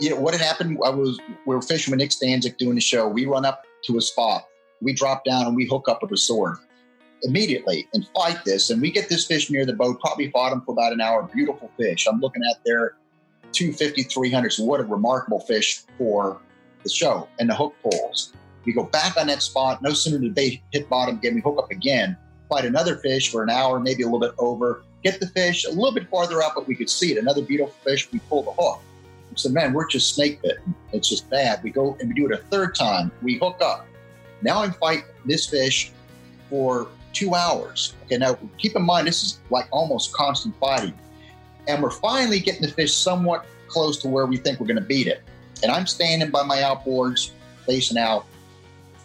You know what had happened? I was we were fishing with Nick Stanczyk doing the show. We run up to a spot, we drop down, and we hook up with a sword immediately and fight this. And we get this fish near the boat, probably fought him for about an hour. Beautiful fish. I'm looking at their 250, 300. So, what a remarkable fish for the show. And the hook pulls. We go back on that spot. No sooner did they hit bottom again, we hook up again, fight another fish for an hour, maybe a little bit over, get the fish a little bit farther up, but we could see it. Another beautiful fish. We pull the hook. Said, man, we're just snake bitten. It's just bad. We go and we do it a third time. We hook up. Now I'm fighting this fish for two hours. Okay, now keep in mind, this is like almost constant fighting. And we're finally getting the fish somewhat close to where we think we're going to beat it. And I'm standing by my outboards, facing out.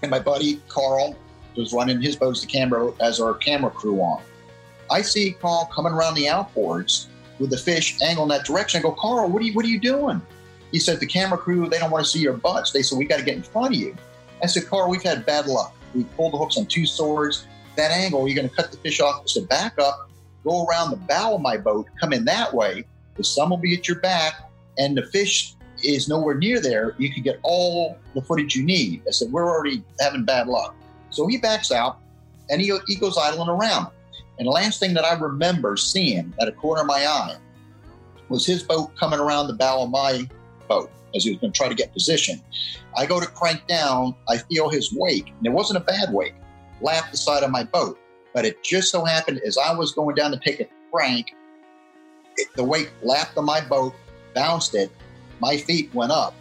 And my buddy Carl was running his boat as the camera as our camera crew on. I see Carl coming around the outboards with the fish angle in that direction. I go, Carl, what are you what are you doing? He said, the camera crew, they don't want to see your butts. They said, we got to get in front of you. I said, Carl, we've had bad luck. We pulled the hooks on two swords that angle, you're going to cut the fish off. So back up, go around the bow of my boat, come in that way. The sun will be at your back, and the fish is nowhere near there. You can get all the footage you need. I said, We're already having bad luck. So he backs out and he, he goes idling around. And the last thing that I remember seeing at a corner of my eye was his boat coming around the bow of my boat as he was going to try to get position. I go to crank down, I feel his wake, and it wasn't a bad wake lap the side of my boat. But it just so happened as I was going down to take a crank, it, the wake lapped on my boat, bounced it, my feet went up,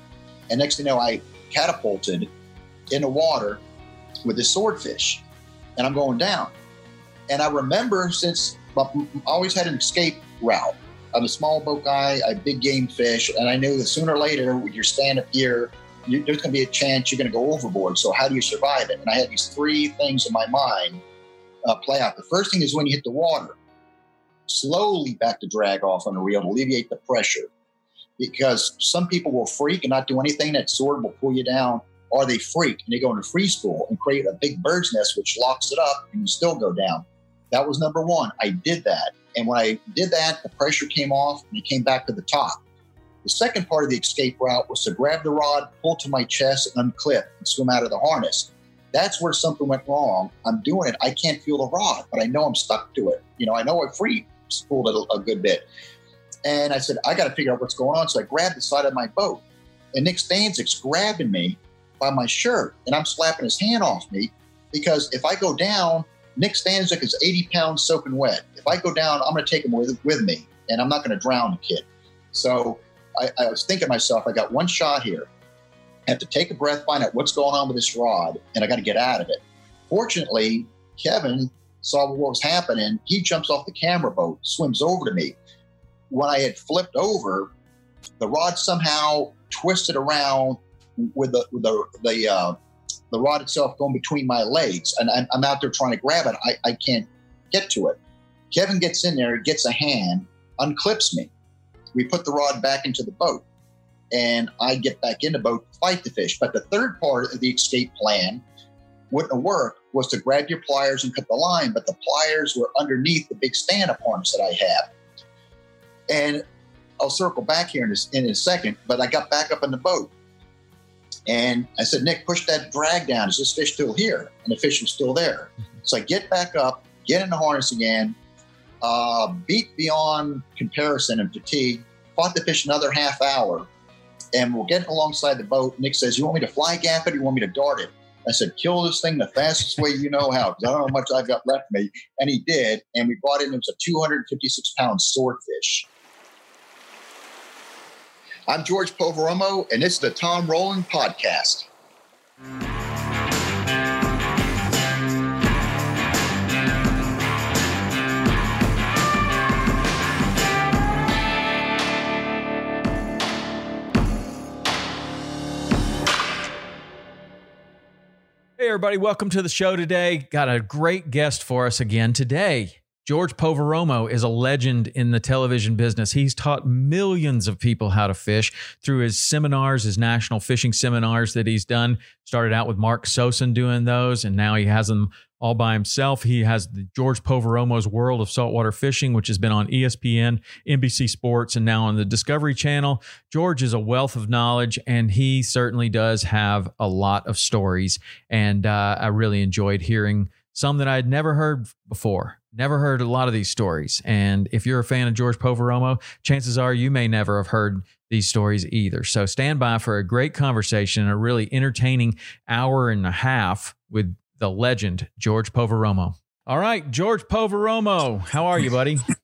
and next thing you know, I catapulted in the water with the swordfish, and I'm going down. And I remember since I always had an escape route. I'm a small boat guy, I big game fish, and I knew that sooner or later, with your stand up gear, you, there's going to be a chance you're going to go overboard. So how do you survive it? And I had these three things in my mind uh, play out. The first thing is when you hit the water, slowly back the drag off on the reel to alleviate the pressure. Because some people will freak and not do anything. That sword will pull you down, or they freak and they go into free spool and create a big bird's nest, which locks it up, and you still go down. That was number one. I did that. And when I did that, the pressure came off and it came back to the top. The second part of the escape route was to grab the rod, pull to my chest, and unclip and swim out of the harness. That's where something went wrong. I'm doing it. I can't feel the rod, but I know I'm stuck to it. You know, I know I free spooled it a, a good bit. And I said, I got to figure out what's going on. So I grabbed the side of my boat, and Nick Stanczyk's grabbing me by my shirt, and I'm slapping his hand off me because if I go down, Nick Stanczyk is 80 pounds soaking wet. If I go down, I'm going to take him with, with me, and I'm not going to drown the kid. So I, I was thinking to myself, I got one shot here. I have to take a breath, find out what's going on with this rod, and I got to get out of it. Fortunately, Kevin saw what was happening. He jumps off the camera boat, swims over to me. When I had flipped over, the rod somehow twisted around with the the the, uh, the rod itself going between my legs, and I'm, I'm out there trying to grab it. I, I can't get to it. Kevin gets in there, gets a hand, unclips me we put the rod back into the boat and I get back in the boat to fight the fish. But the third part of the escape plan wouldn't worked was to grab your pliers and cut the line, but the pliers were underneath the big stand-up harness that I have. And I'll circle back here in a, in a second, but I got back up in the boat. And I said, Nick, push that drag down. Is this fish still here? And the fish was still there. So I get back up, get in the harness again, uh, beat beyond comparison and fatigue, fought the fish another half hour, And we're getting alongside the boat. Nick says, You want me to fly gaff it or you want me to dart it? I said, Kill this thing the fastest way you know how, because I don't know how much I've got left me. And he did. And we brought in, it was a 256 pound swordfish. I'm George Poveromo, and is the Tom Rowland Podcast. Hey, everybody, welcome to the show today. Got a great guest for us again today. George Poveromo is a legend in the television business. He's taught millions of people how to fish through his seminars, his national fishing seminars that he's done. Started out with Mark Sosin doing those, and now he has them all by himself. He has the George Poveromo's World of Saltwater Fishing, which has been on ESPN, NBC Sports, and now on the Discovery Channel. George is a wealth of knowledge, and he certainly does have a lot of stories. And uh, I really enjoyed hearing some that I had never heard before. Never heard a lot of these stories. And if you're a fan of George Poveromo, chances are you may never have heard these stories either. So stand by for a great conversation, a really entertaining hour and a half with the legend, George Poveromo. All right, George Poveromo, how are you, buddy?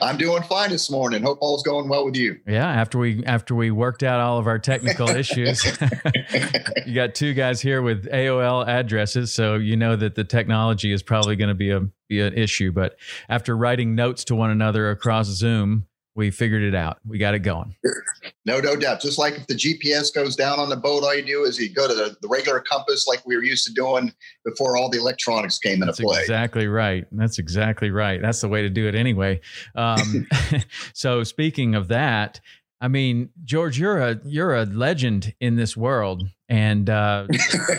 I'm doing fine this morning. Hope all's going well with you. Yeah, after we after we worked out all of our technical issues, you got two guys here with AOL addresses, so you know that the technology is probably going to be a be an issue. But after writing notes to one another across Zoom, we figured it out. We got it going. No, no doubt. Just like if the GPS goes down on the boat, all you do is you go to the, the regular compass like we were used to doing before all the electronics came into play. exactly right. That's exactly right. That's the way to do it anyway. Um, so speaking of that, I mean, George, you're a you're a legend in this world, and uh,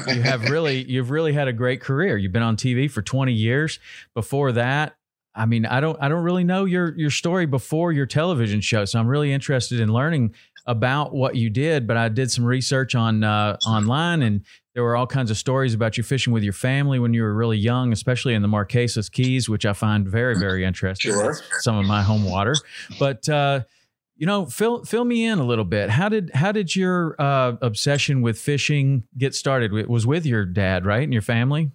you have really you've really had a great career. You've been on TV for 20 years. Before that, I mean, I don't I don't really know your your story before your television show, so I'm really interested in learning about what you did. But I did some research on uh, online, and there were all kinds of stories about you fishing with your family when you were really young, especially in the Marquesas Keys, which I find very very interesting. Sure. Some of my home water, but. Uh, you know, fill fill me in a little bit. How did how did your uh, obsession with fishing get started? It was with your dad, right, and your family.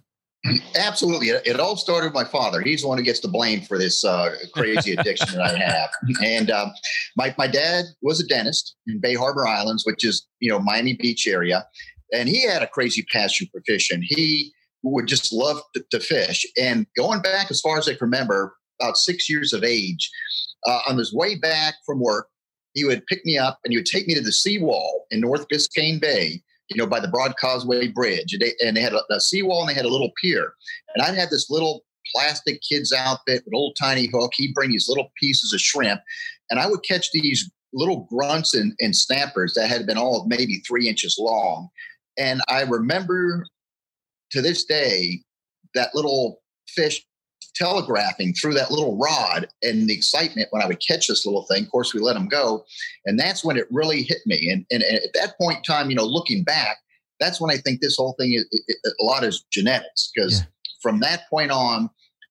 Absolutely. It, it all started with my father. He's the one who gets the blame for this uh, crazy addiction that I have. And um, my, my dad was a dentist in Bay Harbor Islands, which is, you know, Miami Beach area. And he had a crazy passion for fishing. He would just love to, to fish. And going back as far as I can remember, about six years of age, uh, on his way back from work, he would pick me up and he would take me to the seawall in North Biscayne Bay you know, by the Broad Causeway Bridge. And they, and they had a, a seawall and they had a little pier. And I had this little plastic kid's outfit with little tiny hook. He'd bring these little pieces of shrimp. And I would catch these little grunts and, and snappers that had been all maybe three inches long. And I remember to this day that little fish telegraphing through that little rod and the excitement when I would catch this little thing. Of course, we let him go. And that's when it really hit me. And, and, at that point in time, you know, looking back, that's when I think this whole thing is it, it, a lot is genetics because yeah. from that point on,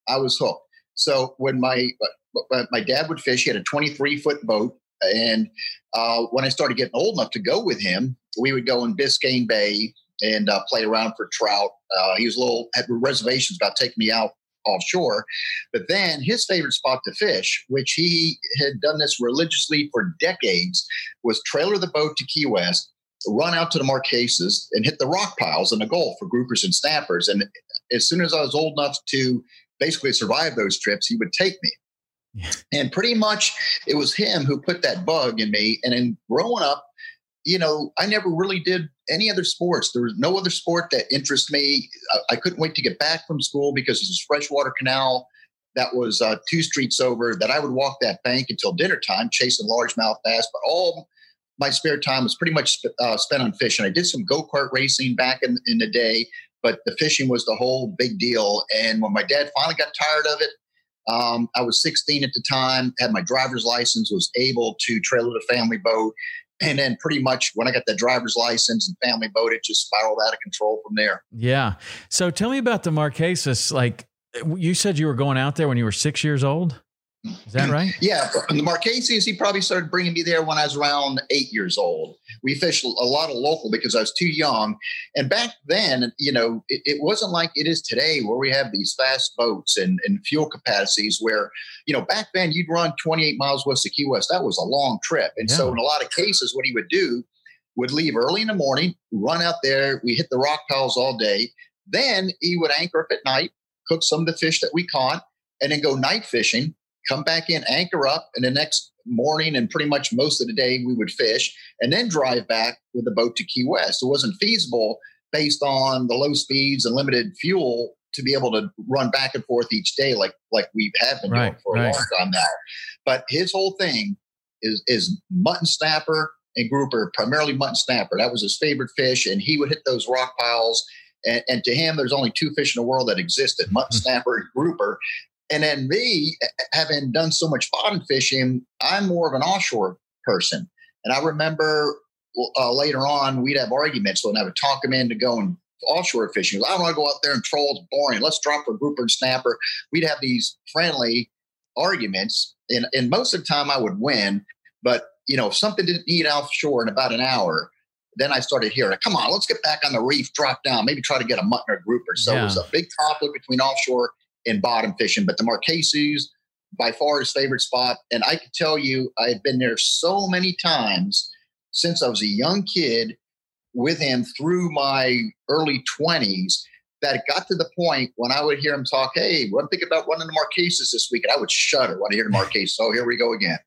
I was hooked. So when my my dad would fish, he had a 23 foot boat. And uh, when I started getting old enough to go with him, we would go in Biscayne Bay and uh, play around for trout. Uh, he was a little had reservations about taking me out offshore. But then his favorite spot to fish, which he had done this religiously for decades, was trailer the boat to Key West, run out to the Marquesas, and hit the rock piles in the Gulf for groupers and snappers. And as soon as I was old enough to basically survive those trips, he would take me. Yeah. And pretty much it was him who put that bug in me. And in growing up, you know, I never really did any other sports. There was no other sport that interested me. I, I couldn't wait to get back from school because there's this freshwater canal that was uh, two streets over that I would walk that bank until dinner time chasing largemouth bass. But all my spare time was pretty much uh, spent on fishing. I did some go kart racing back in, in the day, but the fishing was the whole big deal. And when my dad finally got tired of it, um, I was 16 at the time, had my driver's license, was able to trailer the family boat, and then pretty much when I got the driver's license and family boat, it just spiraled out of control from there. Yeah. So tell me about the Marquesas. Like you said, you were going out there when you were six years old. Is that right? yeah. The Marquesas, he probably started bringing me there when I was around eight years old. We fished a lot of local because I was too young. And back then, you know, it, it wasn't like it is today where we have these fast boats and, and fuel capacities where, you know, back then you'd run 28 miles west of Key West. That was a long trip. And yeah. so in a lot of cases, what he would do would leave early in the morning, run out there. We hit the rock piles all day. Then he would anchor up at night, cook some of the fish that we caught, and then go night fishing, come back in, anchor up, and the next morning and pretty much most of the day we would fish, and then drive back with the boat to Key West. It wasn't feasible based on the low speeds and limited fuel to be able to run back and forth each day like like we have been right, doing for right. a long time now. But his whole thing is is mutton snapper and grouper, primarily mutton snapper. That was his favorite fish, and he would hit those rock piles. And, and to him, there's only two fish in the world that existed: mutton hmm. snapper and grouper. And then me, having done so much bottom fishing, I'm more of an offshore person. And I remember uh, later on, we'd have arguments when I would talk him into going offshore fishing. I don't want to go out there and troll. It's boring. Let's drop a grouper and snapper. We'd have these friendly arguments. And, and most of the time I would win. But you know, if something didn't eat offshore in about an hour, then I started hearing, come on, let's get back on the reef, drop down, maybe try to get a mutton or grouper. So yeah. it was a big conflict between offshore and bottom fishing. But the Marquesas, by far his favorite spot. And I can tell you, I've been there so many times since I was a young kid with him through my early 20s that it got to the point when I would hear him talk, hey, I'm thinking about running the Marquesas this week. And I would shudder when I hear the Marquesas. oh, here we go again.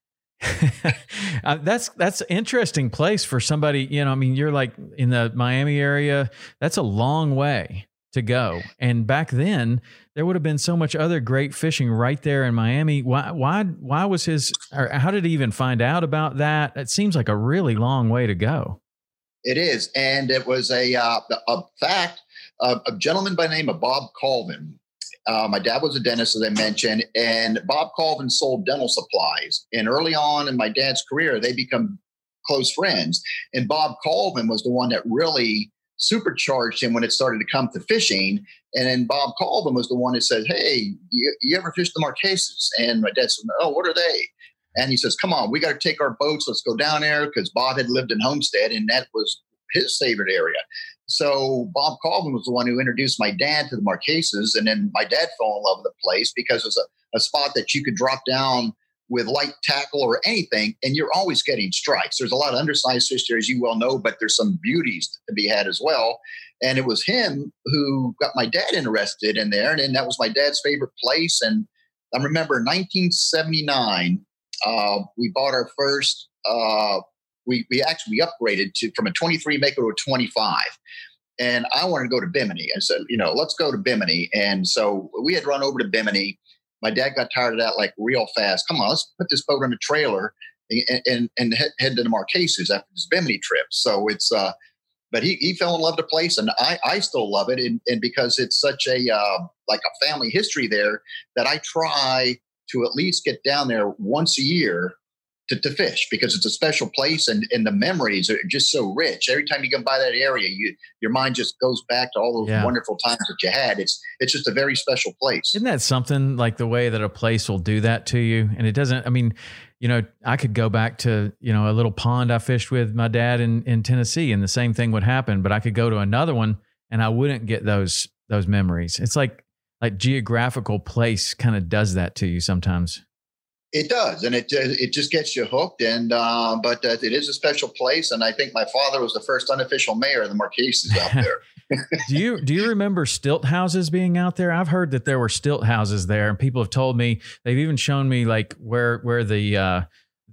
uh, that's that's interesting place for somebody. You know, I mean, you're like in the Miami area. That's a long way to go. And back then, there would have been so much other great fishing right there in Miami. Why why why was his? Or how did he even find out about that? It seems like a really long way to go. It is, and it was a uh, a fact. Uh, a gentleman by name of Bob Colvin uh, my dad was a dentist, as I mentioned, and Bob Colvin sold dental supplies. And early on in my dad's career, they become close friends. And Bob Colvin was the one that really supercharged him when it started to come to fishing. And then Bob Colvin was the one that said, Hey, you, you ever fish the Marquesas? And my dad said, Oh, what are they? And he says, Come on, we got to take our boats. Let's go down there because Bob had lived in Homestead and that was his favorite area. So Bob Colvin was the one who introduced my dad to the Marquesas, and then my dad fell in love with the place because it was a, a spot that you could drop down with light tackle or anything, and you're always getting strikes. There's a lot of undersized fish there, as you well know, but there's some beauties to be had as well. And it was him who got my dad interested in there, and then that was my dad's favorite place. And I remember 1979, uh, we bought our first uh, we, we actually upgraded to from a 23 Mako to a 25 and I wanted to go to Bimini. I said, you know, let's go to Bimini. And so we had run over to Bimini. My dad got tired of that like real fast. Come on, let's put this boat on a trailer and and, and head, to the Marquesas after this Bimini trip. So it's uh, but he, he fell in love with the place and I, I still love it. And, and because it's such a uh, like a family history there that I try to at least get down there once a year to, to fish because it's a special place and, and the memories are just so rich. Every time you come by that area, you your mind just goes back to all those yeah. wonderful times that you had. It's it's just a very special place. Isn't that something like the way that a place will do that to you? And it doesn't. I mean, you know, I could go back to you know a little pond I fished with my dad in in Tennessee, and the same thing would happen. But I could go to another one, and I wouldn't get those those memories. It's like like geographical place kind of does that to you sometimes. It does, and it it just gets you hooked. And uh, but uh, it is a special place, and I think my father was the first unofficial mayor of the Marquesas out there. do you do you remember stilt houses being out there? I've heard that there were stilt houses there, and people have told me they've even shown me like where where the uh,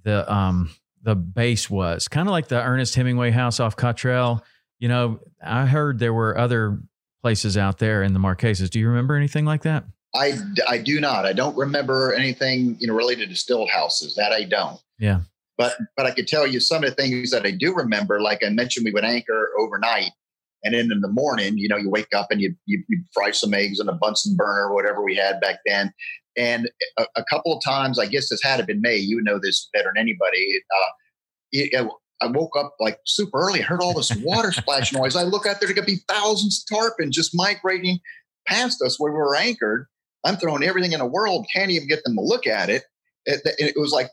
the um the base was, kind of like the Ernest Hemingway house off Cottrell. You know, I heard there were other places out there in the Marquesas. Do you remember anything like that? I, I do not. I don't remember anything you know related to stilt houses. That I don't. Yeah. But but I could tell you some of the things that I do remember. Like I mentioned, we would anchor overnight, and then in the morning, you know, you wake up and you you, you fry some eggs in a Bunsen burner or whatever we had back then. And a, a, couple of times, I guess this had to been May. You know this better than anybody. Uh, it, I woke up like super early. I heard all this water splash noise. I look out there, there could be thousands of tarpon just migrating past us where we were anchored. I'm throwing everything in the world, can't even get them to look at it. It, it was like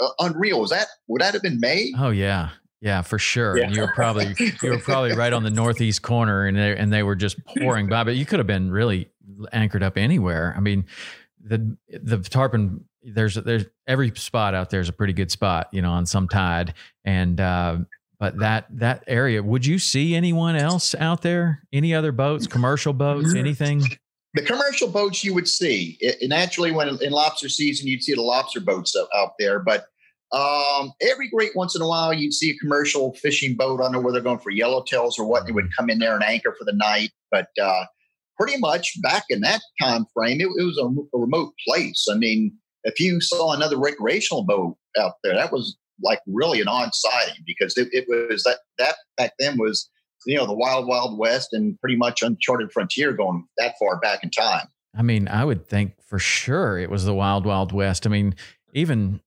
uh, unreal. Was that would that have been May? Oh yeah, yeah, for sure. Yeah. You were probably you were probably right on the northeast corner, and they and they were just pouring by. But you could have been really anchored up anywhere. I mean, the the tarpon. There's there's every spot out there is a pretty good spot, you know, on some tide, and uh, but that that area. Would you see anyone else out there? Any other boats, commercial boats, anything? The commercial boats you would see. It, naturally, when in lobster season, you'd see the lobster boats out there, but um, every great once in a while, you'd see a commercial fishing boat. I don't know where they're going for yellowtails or what. They would come in there and anchor for the night. But uh, pretty much back in that time frame, it, it was a, a, remote place. I mean, if you saw another recreational boat out there, that was like really an odd sighting because it, it was that that back then was you know the wild wild west and pretty much uncharted frontier going that far back in time. I mean, I would think for sure it was the wild wild west. I mean, even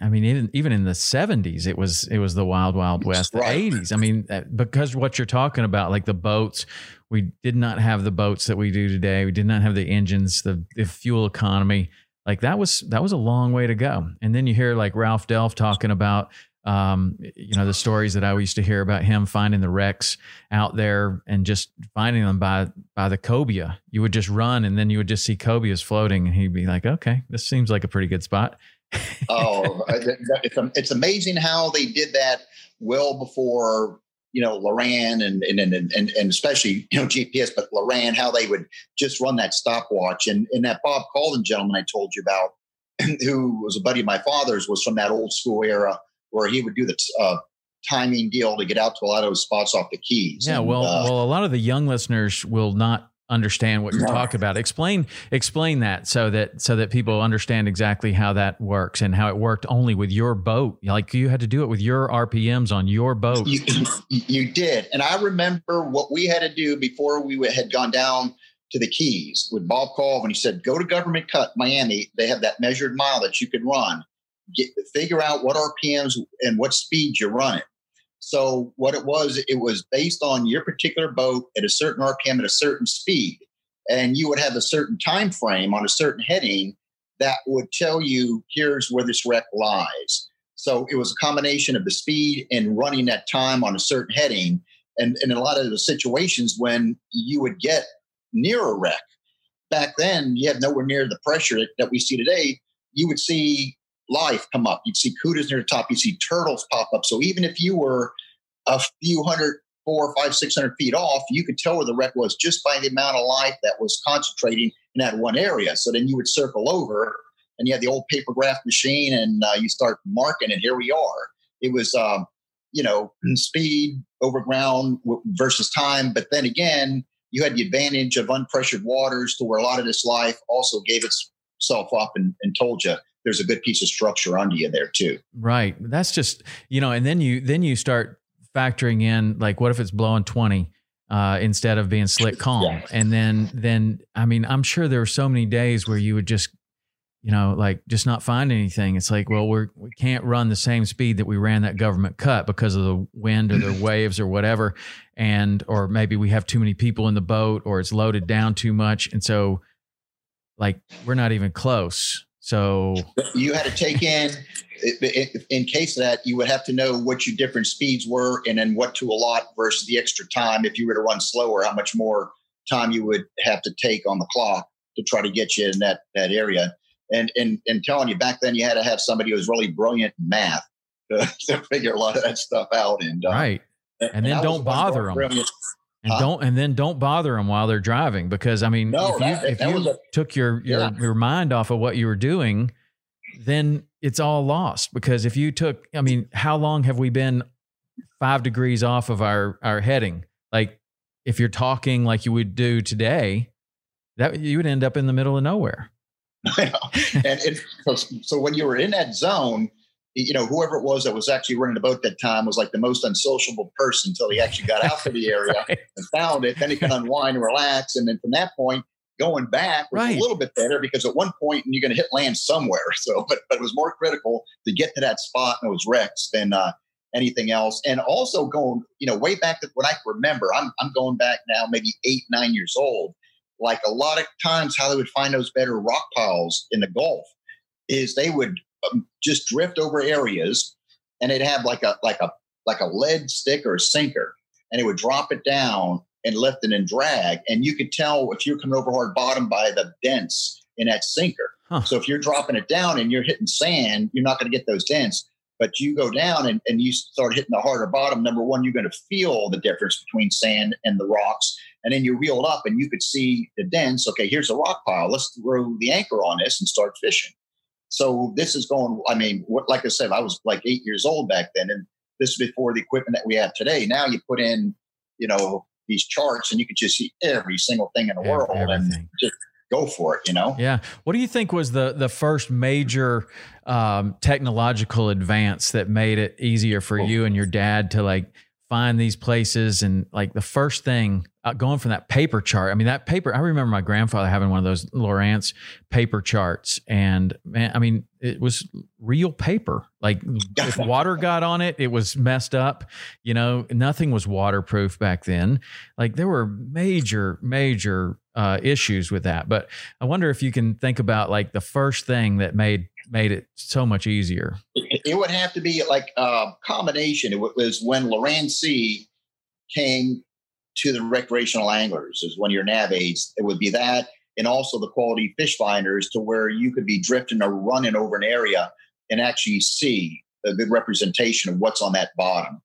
i mean even even in the 70s it was it was the wild wild west. The 80s i mean uh, because what you're talking about like the boats we did not have the boats that we do today. We did not have the engines the, the fuel economy. Like that was that was a long way to go. And then you hear like Ralph Delph talking about um, you know the stories that I used to hear about him finding the wrecks out there and just finding them by by the cobia. You would just run and then you would just see cobias floating, and he'd be like, "Okay, this seems like a pretty good spot." oh, it's, it's amazing how they did that well before you know Loran and and and and, and especially you know GPS, but Loran how they would just run that stopwatch and and that Bob Colvin gentleman I told you about, who was a buddy of my father's, was from that old school era where he would do the uh, timing deal to get out to a lot of those spots off the keys. Yeah, and, well, uh, well, a lot of the young listeners will not understand what you're talking about. Explain explain that so that so that people understand exactly how that works and how it worked only with your boat. Like you had to do it with your RPMs on your boat. You, you did, and I remember what we had to do before we had gone down to the Keys with Bob Colvin he said, "Go to Government Cut, Miami. They have that measured mile that you can run. Get, figure out what RPMs and what speed you're running." So what it was, it was based on your particular boat at a certain RPM at a certain speed, and you would have a certain time frame on a certain heading that would tell you here's where this wreck lies. So it was a combination of the speed and running that time on a certain heading. And, and in a lot of the situations when you would get near a wreck, back then you had nowhere near the pressure that we see today. You would see life come up. You'd see kudas near the top. You'd see turtles pop up. So even if you were a few hundred, four, five, six hundred feet off, you could tell where the wreck was just by the amount of life that was concentrating in that one area. So then you would circle over and you had the old paper graph machine and uh, you start marking, and here we are. It was, um, you know, speed over ground versus time. But then again, you had the advantage of unpressured waters to where a lot of this life also gave itself up and, and told you there's a good piece of structure under you there too. Right. That's just you know, and then you then you start factoring in like what if it's blowing twenty uh, instead of being slick calm, yeah. and then then I mean I'm sure there were so many days where you would just you know like just not find anything. It's like well we're we can't run the same speed that we ran that government cut because of the wind or the waves or whatever, and or maybe we have too many people in the boat or it's loaded down too much, and so like we're not even close so you had to take in, in case of that, you would have to know what your different speeds were and then what to allot versus the extra time. If you were to run slower, how much more time you would have to take on the clock to try to get you in that, that area. And, and, and telling you back then, you had to have somebody who was really brilliant in math to, to figure a lot of that stuff out. And uh, right. And, and then don't bother them. Brilliant. And huh? don't and then don't bother them while they're driving because I mean no, if you, if you a, took your your, yeah. your mind off of what you were doing, then it's all lost because if you took I mean how long have we been five degrees off of our our heading? Like if you're talking like you would do today, that you would end up in the middle of nowhere. and, and so, so when you were in that zone, you know, whoever it was that was actually running the boat that time was like the most unsociable person until he actually got out to the area right. and found it. Then he could unwind and relax. And then from that point, going back was right. a little bit better because at one point you're going to hit land somewhere. So, but, but it was more critical to get to that spot and those wrecks than uh, anything else. And also going, you know, way back to when I remember, I'm, I'm going back now, maybe eight, nine years old. Like a lot of times, how they would find those better rock piles in the Gulf is they would um, just drift over areas, and it'd have like a like a like a lead stick or a sinker, and it would drop it down and lift it and drag, and you could tell if you're coming over hard bottom by the dents in that sinker. Huh. So if you're dropping it down and you're hitting sand, you're not going to get those dents. But you go down and, and you start hitting the harder bottom. Number one, you're going to feel the difference between sand and the rocks. And then you reel up and you could see the dents. Okay, here's a rock pile. Let's throw the anchor on this and start fishing. So this is going, I mean, what, like I said, I was like eight years old back then. And this is before the equipment that we have today. Now you put in, you know, these charts and you could just see every single thing in the world everything. and just go for it, you know? Yeah. What do you think was the the first major um, technological advance that made it easier for you and your dad to like find these places and like the first thing uh, going from that paper chart. I mean, that paper, I remember my grandfather having one of those Lowrance paper charts. And man, I mean, it was real paper. Like if water got on it, it was messed up. You know, nothing was waterproof back then. Like there were major, major uh, issues with that. But I wonder if you can think about like the first thing that made made it so much easier. It would have to be like a combination. It was when Loran came to the recreational anglers is when your nav aids. It would be that, and also the quality fish finders to where you could be drifting or running over an area and actually see a good representation of what's on that bottom.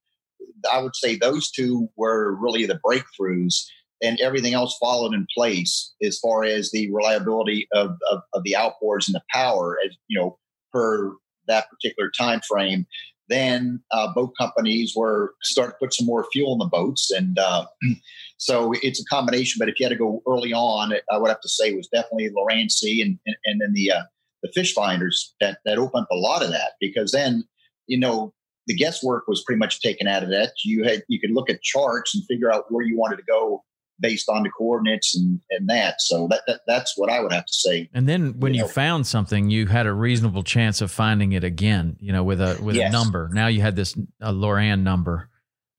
I would say those two were really the breakthroughs, and everything else followed in place as far as the reliability of, of, of the outboards and the power, as you know, per that particular time frame then uh, boat companies were starting to put some more fuel in the boats, and uh, so it's a combination. But if you had to go early on, I would have to say it was definitely Loran-C and, and, and then the uh, the fish finders that that opened up a lot of that because then you know the guesswork was pretty much taken out of that. You had you could look at charts and figure out where you wanted to go based on the coordinates and, and that. So that, that that's what I would have to say. And then when you, you know, found something, you had a reasonable chance of finding it again. You know, with a with yes. a number. Now you had this a Loran number.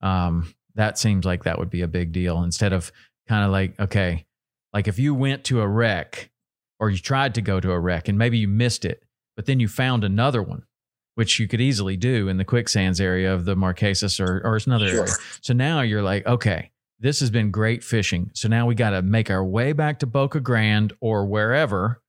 Um, that seems like that would be a big deal instead of kind of like okay, like if you went to a wreck or you tried to go to a wreck and maybe you missed it, but then you found another one which you could easily do in the quicksands area of the Marquesas or, or another sure. area. So now you're like, okay, this has been great fishing. So now we got to make our way back to Boca Grande or wherever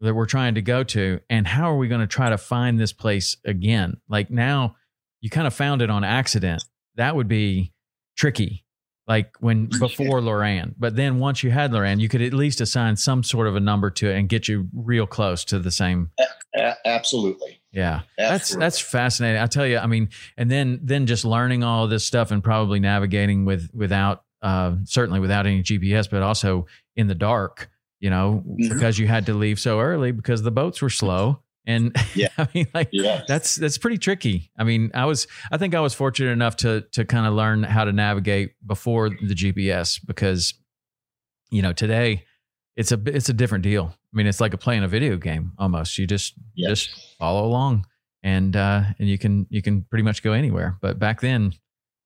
that we're trying to go to. And how are we going to try to find this place again? Like now you kind of found it on accident. That would be tricky. Like when before Loran, but then once you had Loran, you could at least assign some sort of a number to it and get you real close to the same. absolutely. Yeah, that's that's fascinating. I tell you, I mean, and then then just learning all this stuff and probably navigating with without uh, certainly without any GPS, but also in the dark, you know, mm-hmm. because you had to leave so early because the boats were slow. And yeah, I mean, like that's that's pretty tricky. I mean, I was I think I was fortunate enough to to kind of learn how to navigate before the GPS because, you know, today it's a it's a different deal. I mean, it's like a playing a video game almost. You just yes. just follow along, and uh, and you can you can pretty much go anywhere. But back then,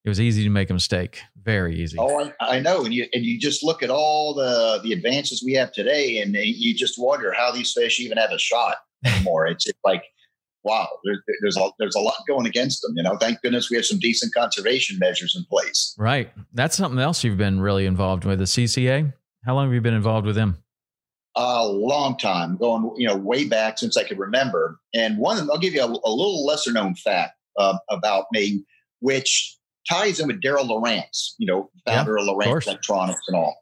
it was easy to make a mistake. Very easy. Oh, I, I know, and you and you just look at all the the advances we have today, and you just wonder how these fish even have a shot anymore. it's, like wow, there's there's a there's a lot going against them. You know, thank goodness we have some decent conservation measures in place. Right. That's something else you've been really involved with the CCA. How long have you been involved with them? A long time, going you know way back since I could remember. And one, I'll give you a, a little lesser known fact uh, about me, which ties in with Darrell Lowrance, you know, founder yeah, of Lowrance Electronics and all.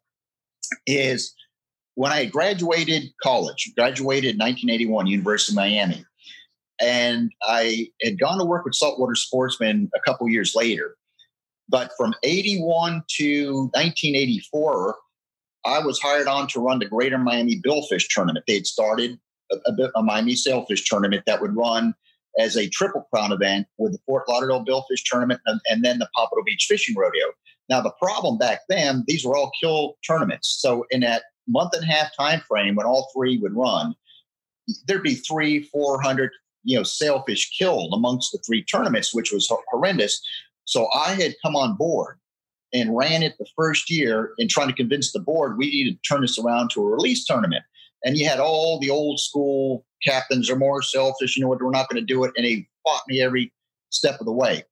Is when I graduated college, graduated in 1981, University of Miami, and I had gone to work with Saltwater Sportsman a couple years later. But from 81 to 1984, I was hired on to run the Greater Miami Billfish Tournament. They had started a, a, a Miami Sailfish Tournament that would run as a Triple Crown event with the Fort Lauderdale Billfish Tournament and, and then the Pompano Beach Fishing Rodeo. Now, the problem back then, these were all kill tournaments. So, in that month and a half time frame when all three would run, there'd be three, four hundred, you know, sailfish killed amongst the three tournaments, which was horrendous. So I had come on board and ran it the first year and trying to convince the board we needed to turn this around to a release tournament. And you had all the old school captains are more selfish, you know what, we're not going to do it. And he fought me every step of the way.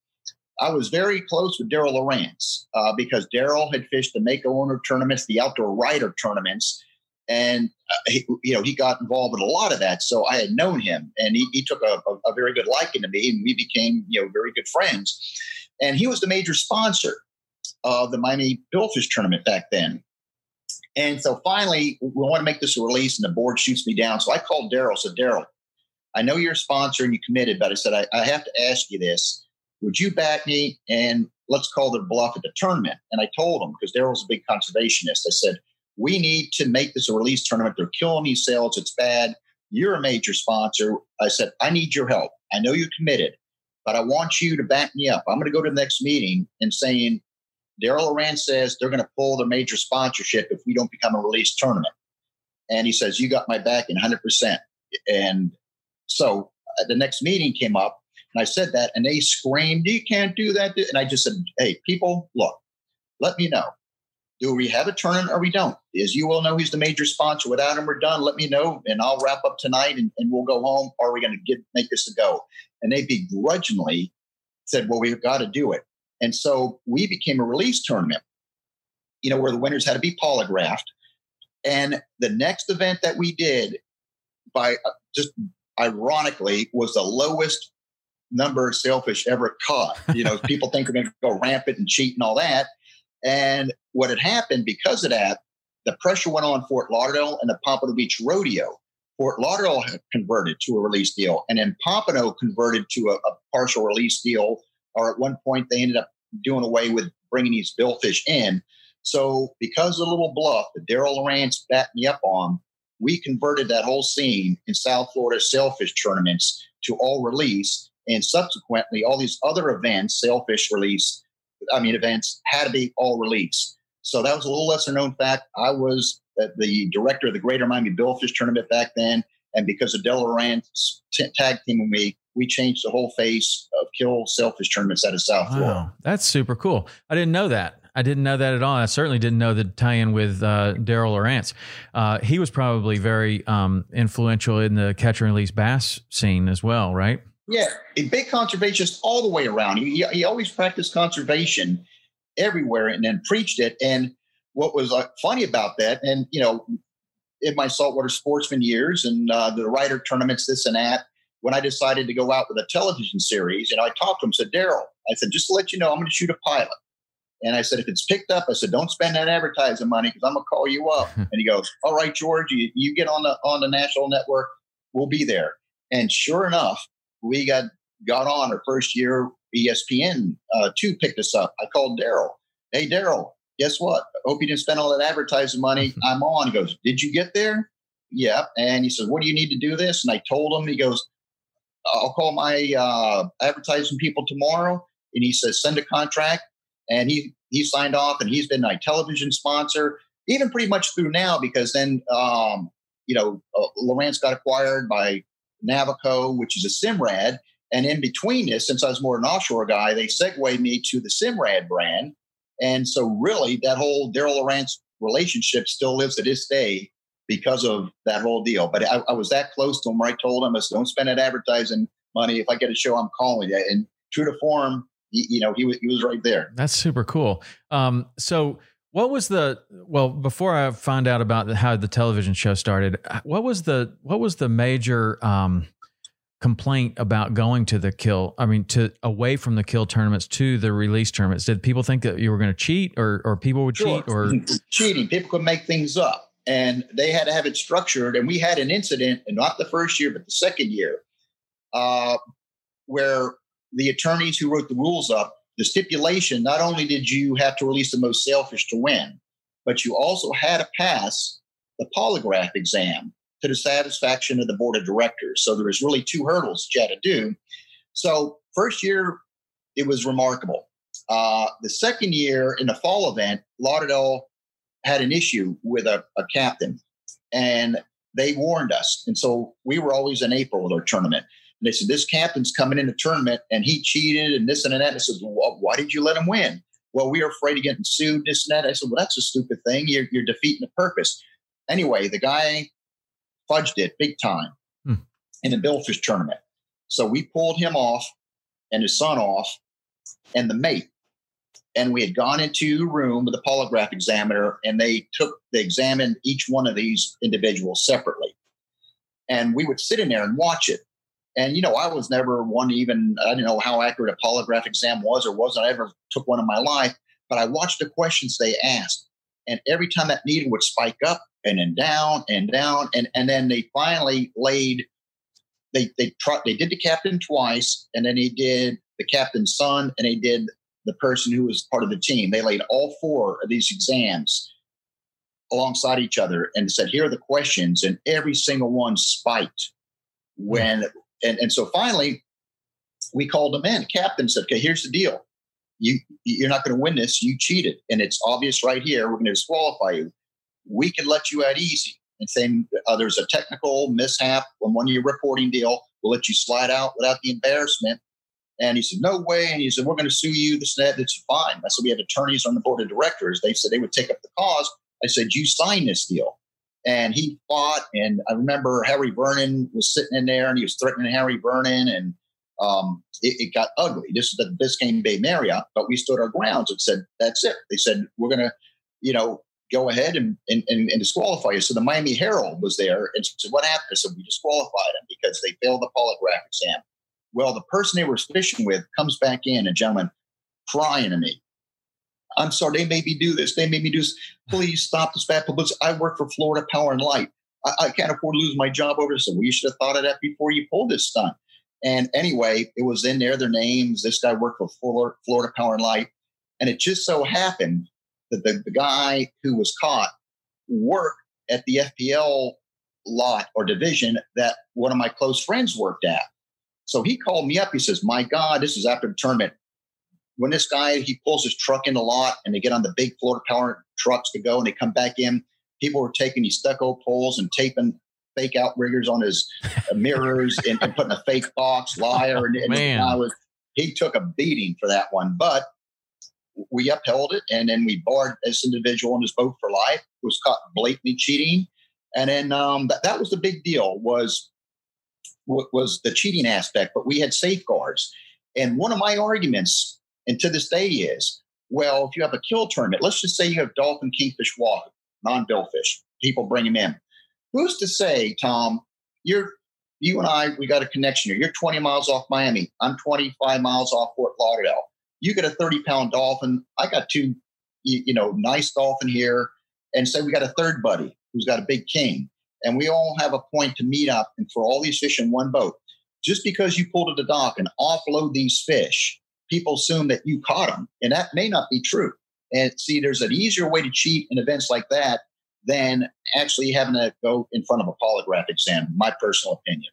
I was very close with Darrell Lowrance uh, because Darrell had fished the Mako owner tournaments, the outdoor rider tournaments, and uh, he, you know he got involved in a lot of that. So I had known him, and he, he took a, a, a, very good liking to me, and we became you know very good friends. And he was the major sponsor of the Miami Billfish tournament back then. And so finally, we want to make this a release, and the board shoots me down. So I called Darrell. Said, Darrell, I know you're a sponsor and you committed, but I said I, I have to ask you this: Would you back me and let's call the bluff at the tournament? And I told him because Darrell's a big conservationist. I said we need to make this a release tournament. They're killing these sales. It's bad. You're a major sponsor. I said, I need your help. I know you're committed, but I want you to back me up. I'm going to go to the next meeting and saying, Darrell Lowrance says they're going to pull their major sponsorship if we don't become a release tournament. And he says, You got my back in 100%. And so uh, the next meeting came up, and I said that, and they screamed, You can't do that. And I just said, Hey, people, look, let me know. Do we have a tournament or we don't? As you all know, he's the major sponsor. Without him, we're done. Let me know, and I'll wrap up tonight, and, and we'll go home. Or are we going to make this a go? And they begrudgingly said, "Well, we've got to do it." And so we became a release tournament. You know, where the winners had to be polygraphed. And the next event that we did, by uh, just ironically, was the lowest number of sailfish ever caught. You know, people think we're going to go rampant and cheat and all that. And what had happened because of that, the pressure went on Fort Lauderdale and the Pompano Beach Rodeo. Fort Lauderdale had converted to a release deal, and then Pompano converted to a, a partial release deal. Or at one point, they ended up doing away with bringing these billfish in. So, because of the little bluff that Darrell Lowrance backed me up on, we converted that whole scene in South Florida sailfish tournaments to all release. And subsequently, all these other events, sailfish release, I mean, events had to be all release. So that was a little lesser known fact. I was the director of the Greater Miami Billfish Tournament back then. And because of Del Lowrance t- tag teaming me, we changed the whole face of kill Sailfish tournaments out of South Florida. Wow, that's super cool. I didn't know that. I didn't know that at all. I certainly didn't know the tie-in with uh, Darrell Lowrance. Uh, he was probably very um, influential in the catcher and release bass scene as well, right? Yeah, a big conservationist all the way around. He, he always practiced conservation everywhere and then preached it. And what was uh, funny about that, and you know, in my saltwater sportsman years and uh, the Ryder tournaments, this and that, when I decided to go out with a television series, you know, I talked to him, said, Darrell, I said, just to let you know, I'm going to shoot a pilot. And I said, if it's picked up, I said, don't spend that advertising money because I'm gonna call you up. and he goes, all right, George, you, you get on the on the national network, we'll be there. And sure enough, we got got on our first year. ESPN uh, two picked us up. I called Darrell. Hey, Darrell, guess what? I hope you didn't spend all that advertising money. I'm on. He goes, Did you get there? Yeah. And he says, What do you need to do this? And I told him. He goes, I'll call my uh, advertising people tomorrow. And he says, Send a contract. And he he signed off, and he's been my television sponsor, even pretty much through now, because then um, you know uh, Lowrance got acquired by Navico, which is a Simrad. And in between this, since I was more an offshore guy, they segued me to the Simrad brand. And so, really, that whole Darrell Lowrance relationship still lives to this day because of that whole deal. But I, I, was that close to him where I told him, I said, don't spend that advertising money. If I get a show, I'm calling you. And true to form, he, you know, he was, he was right there. That's super cool. Um, so, what was the well before I find out about how the television show started? What was the what was the major um, complaint about going to the kill? I mean, to away from the kill tournaments to the release tournaments. Did people think that you were going to cheat, or or people would sure. cheat, or cheating? People could make things up, and they had to have it structured. And we had an incident, and not the first year, but the second year, uh, where the attorneys who wrote the rules up the stipulation not only did you have to release the most sailfish to win, but you also had to pass the polygraph exam to the satisfaction of the board of directors. So there was really two hurdles you had to do. So first year, it was remarkable. Uh, the second year in the fall event, Lauderdale had an issue with a, a captain, and they warned us. And so we were always in April with our tournament. And they said, This captain's coming in the tournament and he cheated and this and that. And I said, well, Why did you let him win? Well, we were afraid of getting sued, this and that. I said, Well, that's a stupid thing. You're, you're defeating the purpose. Anyway, the guy fudged it big time hmm. in the billfish tournament. So we pulled him off and his son off and the mate. And we had gone into a room with a polygraph examiner and they took, they examined each one of these individuals separately. And we would sit in there and watch it. And, you know, I was never one even, I didn't know how accurate a polygraph exam was or wasn't. I ever took one in my life, but I watched the questions they asked. And every time that needle would spike up and then down and down, and, and then they finally laid, they, they, tried, they did the captain twice, and then they did the captain's son, and they did the person who was part of the team. They laid all four of these exams alongside each other and said, here are the questions, and every single one spiked when and, and so finally we called them in. Captain said, okay, here's the deal. You you're not going to win this. You cheated. And it's obvious right here. We're going to disqualify you. We can let you out easy and say uh, there's a technical mishap on one of your reporting deal. We'll let you slide out without the embarrassment. And he said, No way. And he said, We're going to sue you. This and that. It's fine. I said, We had attorneys on the board of directors. They said they would take up the cause. I said, You sign this deal and he fought. And I remember Harry Vernon was sitting in there, and he was threatening Harry Vernon, and um, it, it, got ugly. This is the Biscayne Bay Marriott, but we stood our grounds and said, "That's it." They said, "We're going to, you know, go ahead and, and, and, and, disqualify you." So the Miami Herald was there and said, "What happened?" Said, "We disqualified him because they failed the polygraph exam." Well, the person they were fishing with comes back in, a gentleman crying to me. I'm sorry, they made me do this. They made me do this. Please stop this bad publicity. I work for Florida Power and Light. I, I can't afford to lose my job over this. So well, you should have thought of that before you pulled this stunt. And anyway, it was in there, their names. This guy worked for Florida Power and Light. And it just so happened that the, the guy who was caught worked at the FPL lot or division that one of my close friends worked at. So he called me up. He says, My God, this is after the tournament when this guy he pulls his truck in the lot and they get on the big Florida Power trucks to go and they come back in, people were taking these stucco poles and taping fake outriggers on his uh, mirrors and, and, putting a fake box liar and, and Man. was he took a beating for that one, but we upheld it and then we barred this individual on his boat for life was caught blatantly cheating and then um, that, that was the big deal was was the cheating aspect but we had safeguards and one of my arguments and to this day is, well, if you have a kill tournament, let's just say you have dolphin, kingfish, wahoo, non-billfish, people bring them in. Who's to say, Tom, you're you and I, we got a connection here. You're 20 miles off Miami. I'm 25 miles off Fort Lauderdale. You get a 30 pound dolphin. I got two, you, know, nice dolphin here. And say we got a third buddy who's got a big king. And we all have a point to meet up and for all these fish in one boat. Just because you pull to the dock and offload these fish people assume that you caught them, and that may not be true. And see, there's an easier way to cheat in events like that than actually having to go in front of a polygraph exam, my personal opinion.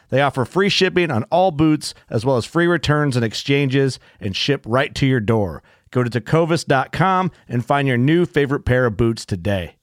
They offer free shipping on all boots, as well as free returns and exchanges, and ship right to your door. Go to tecovas.com and find your new favorite pair of boots today.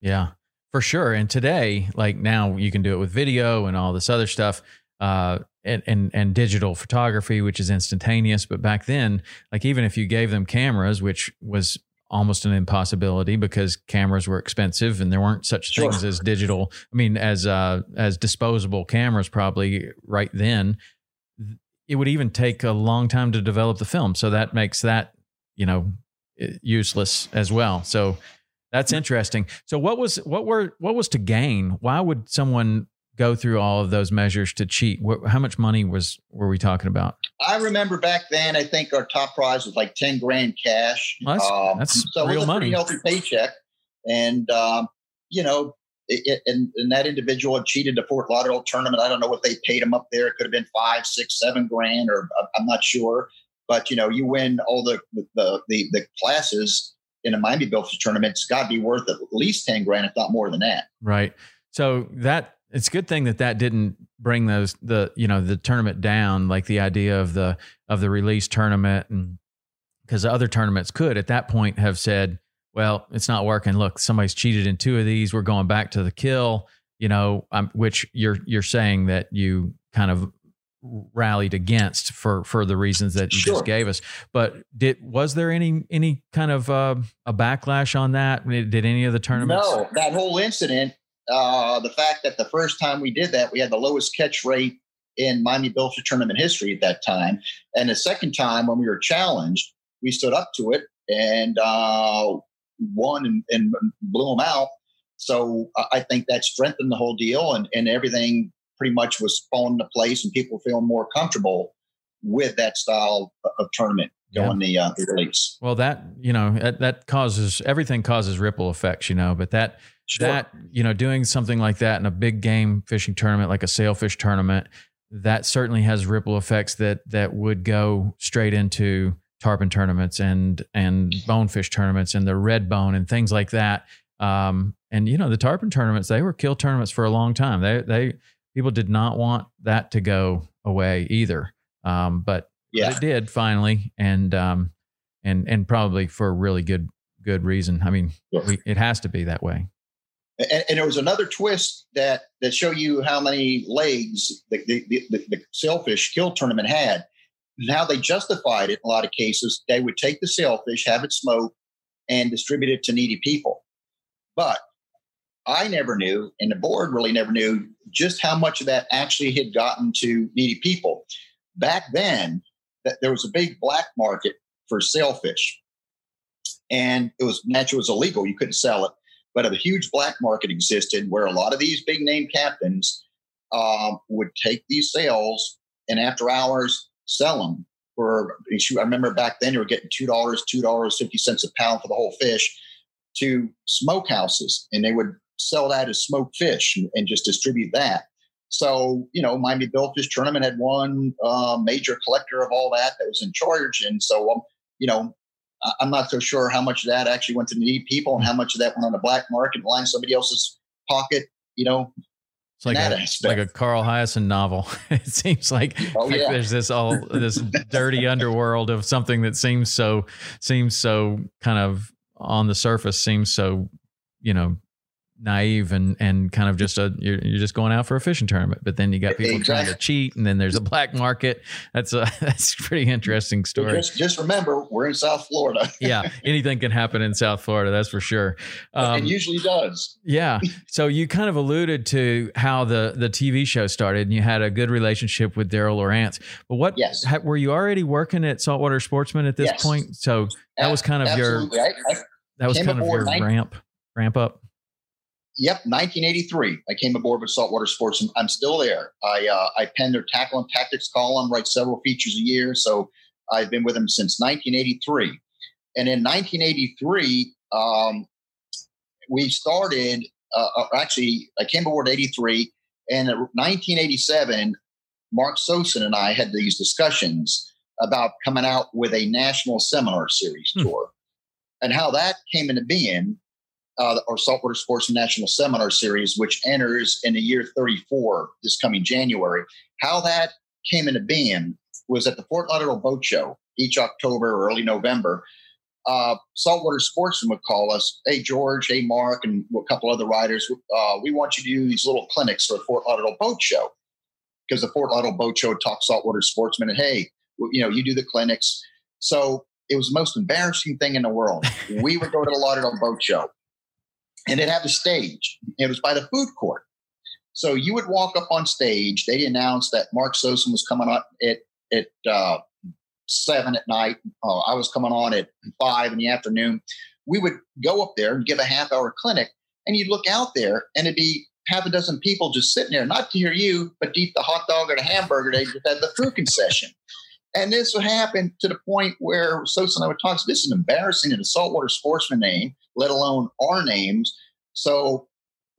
Yeah. For sure. And today, like now you can do it with video and all this other stuff. Uh, and, and and digital photography, which is instantaneous. But back then, like even if you gave them cameras, which was almost an impossibility because cameras were expensive and there weren't such sure. things as digital. I mean, as uh, as disposable cameras probably right then. It would even take a long time to develop the film, so that makes that you know useless as well. So that's interesting. So what was what were what was to gain? Why would someone go through all of those measures to cheat? What, how much money was were we talking about? I remember back then. I think our top prize was like ten grand cash. Well, that's, um, that's so real it was a money. healthy paycheck, and um, you know, it, it, and, and, that individual had cheated the Fort Lauderdale tournament. I don't know what they paid him up there. It could have been five, six, seven grand, or I'm not sure. But you know, you win all the the the, the classes in a Miami Billfish tournament. It's got to be worth at least ten grand, if not more than that. Right. So that it's a good thing that that didn't bring those the you know the tournament down, like the idea of the of the release tournament, and because other tournaments could at that point have said well, it's not working. Look, somebody's cheated in two of these. We're going back to the kill. You know, um, which you're you're saying that you kind of rallied against for for the reasons that you sure. just gave us. But did was there any any kind of uh, a backlash on that? Did any of the tournaments? No, that whole incident. Uh, the fact that the first time we did that, we had the lowest catch rate in Miami Billfish tournament history at that time, and the second time when we were challenged, we stood up to it and uh, won and, and blew them out. So I think that strengthened the whole deal, and, and everything pretty much was falling into place, and people feeling more comfortable with that style of tournament going yeah. the, uh, the release. Well, that you know that, that, causes everything causes ripple effects, you know. But that sure. that you know doing something like that in a big game fishing tournament like a sailfish tournament, that certainly has ripple effects that that would go straight into tarpon tournaments and and bonefish tournaments and the red bone and things like that. Um, and you know the tarpon tournaments they were kill tournaments for a long time. They they people did not want that to go away either. Um, but, yeah. it did finally, and um, and and probably for a really good good reason. I mean, yes. we, it has to be that way. And, and, there was another twist that that show you how many legs the, the, the, the sailfish kill tournament had. Now they justified it in a lot of cases. They would take the sailfish, have it smoked, and distribute it to needy people. But I never knew, and the board really never knew, just how much of that actually had gotten to needy people. Back then, that there was a big black market for sailfish, and it was natural, it was illegal. You couldn't sell it, but a huge black market existed where a lot of these big name captains um, would take these sales and after hours sell them for. I remember back then you were getting two dollars, two dollars fifty cents a pound for the whole fish to smokehouses, and they would sell that as smoked fish and, just distribute that. So, you know, Miami Billfish Tournament had one uh, major collector of all that that was in charge. And so, um, you know, I'm not so sure how much of that actually went to needy people and how much of that went on the black market and lined somebody else's pocket, you know, it's like a, like a Carl Hiaasen novel. it seems like, oh, like yeah. there's this all this dirty underworld of something that seems so seems so kind of on the surface seems so you know naive and and kind of just a you're, you're just going out for a fishing tournament but then you got people exactly. trying to cheat and then there's a black market that's a that's a pretty interesting story just, just remember we're in south florida yeah anything can happen in south florida that's for sure um, it usually does yeah so you kind of alluded to how the the tv show started and you had a good relationship with Darrell Lowrance but what yes. Ha, were you already working at saltwater sportsman at this yes. point so that was kind of Absolutely. your I, I that was kind of your 90- ramp ramp up Yep, 1983. I came aboard with Saltwater Sports, and I'm still there. I uh, I pen their tackle and tactics column, write several features a year. So I've been with them since 1983. And in 1983, um, we started. Uh, uh actually, I came aboard 83, and in 1987, Mark Sosin and I had these discussions about coming out with a national seminar series hmm. tour, and how that came into being uh, our Saltwater Sports National Seminar Series, which enters in the year 34 this coming January. How that came into being was at the Fort Lauderdale Boat Show each October or early November. Uh, saltwater sportsmen would call us, hey George, hey Mark, and a couple other riders. Uh, we want you to do these little clinics for the Fort Lauderdale Boat Show because the Fort Lauderdale Boat Show talks saltwater sportsmen, and hey, you know, you do the clinics. So it was the most embarrassing thing in the world. we would go to the Lauderdale Boat Show and it had a stage. It was by the food court. So you would walk up on stage. They announced that Mark Sosin was coming on at at uh, seven at night. Uh, I was coming on at five in the afternoon. We would go up there and give a half hour clinic, and you'd look out there, and it'd be half a dozen people just sitting there, not to hear you, but to eat the hot dog or the hamburger they just had the food concession. And this would happen to the point where and I would talk. This is embarrassing in a saltwater sportsman name, let alone our names. So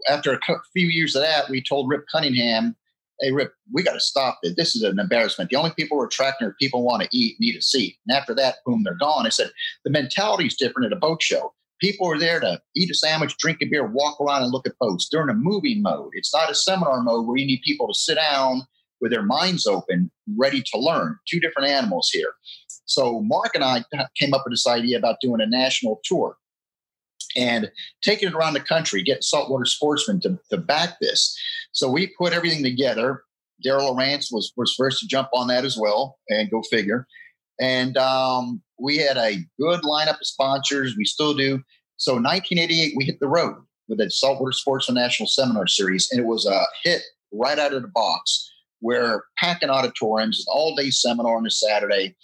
after a few years of that, we told Rip Cunningham, "Hey, Rip, we got to stop it. This is an embarrassment. The only people we're attracting are people want to eat, need a seat." And after that, boom, they're gone. I said the mentality is different at a boat show. People are there to eat a sandwich, drink a beer, walk around, and look at boats. They're in a moving mode. It's not a seminar mode where you need people to sit down with their minds open, ready to learn. Two different animals here. So Mark and I came up with this idea about doing a national tour and taking it around the country, getting saltwater sportsmen to, to back this. So we put everything together. Darrell Lowrance was, was first to jump on that as well, and go figure. And um, we had a good lineup of sponsors. We still do. So 1988, we hit the road with the Saltwater Sportsman National Seminar Series, and it was a hit right out of the box. We're packing auditoriums, an all-day seminar on a Saturday.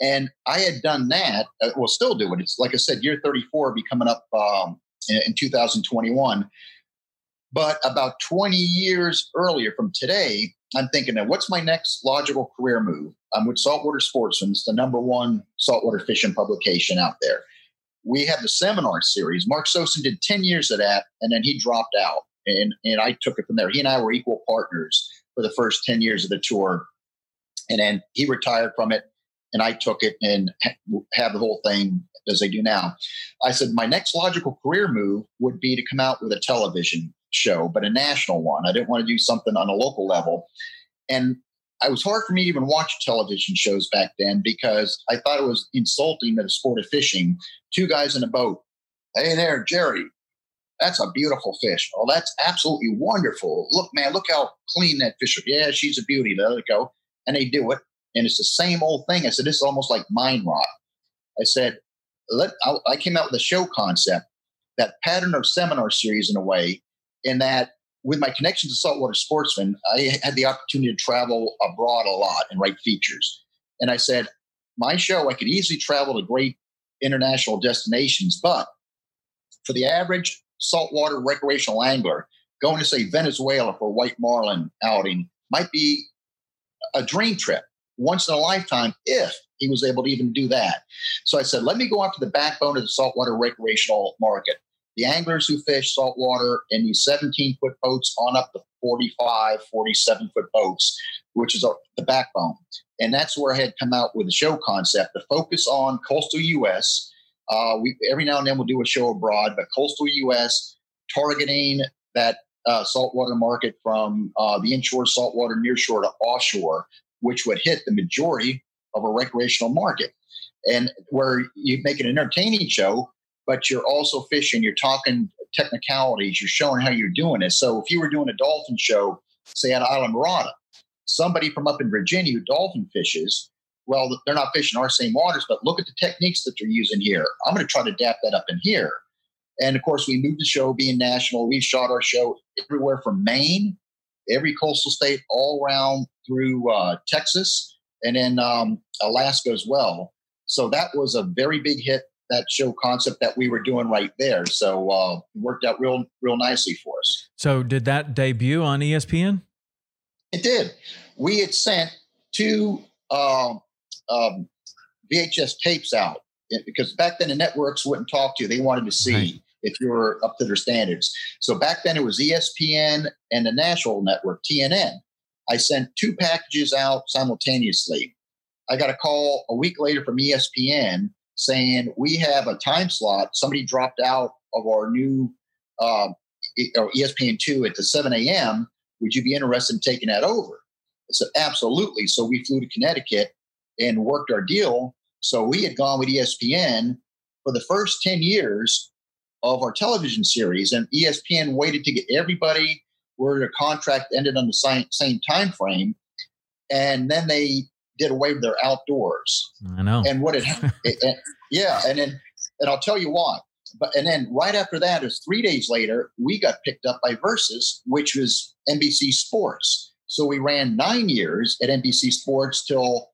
And I had done that. Uh, well, still do it. It's like I said, year 34 be coming up um, in, in 2021. But about 20 years earlier from today, I'm thinking, now what's my next logical career move? I'm with Saltwater Sportsman, it's the number one saltwater fishing publication out there. We have the seminar series. Mark Sosin did 10 years of that, and then he dropped out. And, and I took it from there. He and I were equal partners for the first 10 years of the tour. And then he retired from it and I took it and have the whole thing as they do now. I said my next logical career move would be to come out with a television show, but a national one. I didn't want to do something on a local level. And it was hard for me to even watch television shows back then because I thought it was insulting to the sport of fishing. Two guys in a boat. Hey there, Jerry. That's a beautiful fish. Oh, that's absolutely wonderful. Look, man, look how clean that fish is. Yeah, she's a beauty. Let it go. And they do it and it's the same old thing. I said, this is almost like mind rot. I said, let, I, I came out with a show concept, that pattern of seminar series in a way, in that with my connection to saltwater sportsmen, I had the opportunity to travel abroad a lot and write features. And I said, my show, I could easily travel to great international destinations, but for the average saltwater recreational angler, going to say Venezuela for white marlin outing might be a dream trip once in a lifetime if he was able to even do that. So I said, let me go to the backbone of the saltwater recreational market. The anglers who fish saltwater in these 17 foot boats on up to 45, 47 foot boats, which is the backbone. And that's where I had come out with a show concept to focus on coastal U.S. Uh, we every now and then we'll do a show abroad, but coastal U.S. targeting that uh, saltwater market from uh, the inshore saltwater, nearshore to offshore, which would hit the majority of a recreational market. And where you make an entertaining show, but you're also fishing, you're talking technicalities, you're showing how you're doing it. So if you were doing a dolphin show, say at Islamorada, somebody from up in Virginia who dolphin fishes, well, they're not fishing our same waters, but look at the techniques that they're using here. I'm going to try to adapt that up in here. And of course, we moved the show being national. We shot our show everywhere from Maine every coastal state all around through uh, Texas and then um, Alaska as well. So that was a very big hit. That show concept that we were doing right there, so uh, it worked out real, real nicely for us. So did that debut on ESPN? It did. We had sent two uh, um, VHS tapes out because back then the networks wouldn't talk to you; they wanted to see. Right if you were up to their standards. So back then it was ESPN and the national network, TNN. I sent two packages out simultaneously. I got a call a week later from ESPN saying, We have a time slot. Somebody dropped out of our new uh, ESPN2 at the 7 a.m. Would you be interested in taking that over? I said, Absolutely. So we flew to Connecticut and worked our deal. So we had gone with ESPN for the first 10 years of our television series, and ESPN waited to get everybody where their contract ended on the same, same time frame, and then they did away with their outdoors. I know. And what it, it, it yeah, and then and I'll tell you why. But and then right after that is three days later, we got picked up by Versus, which was NBC Sports. So we ran nine years at NBC Sports till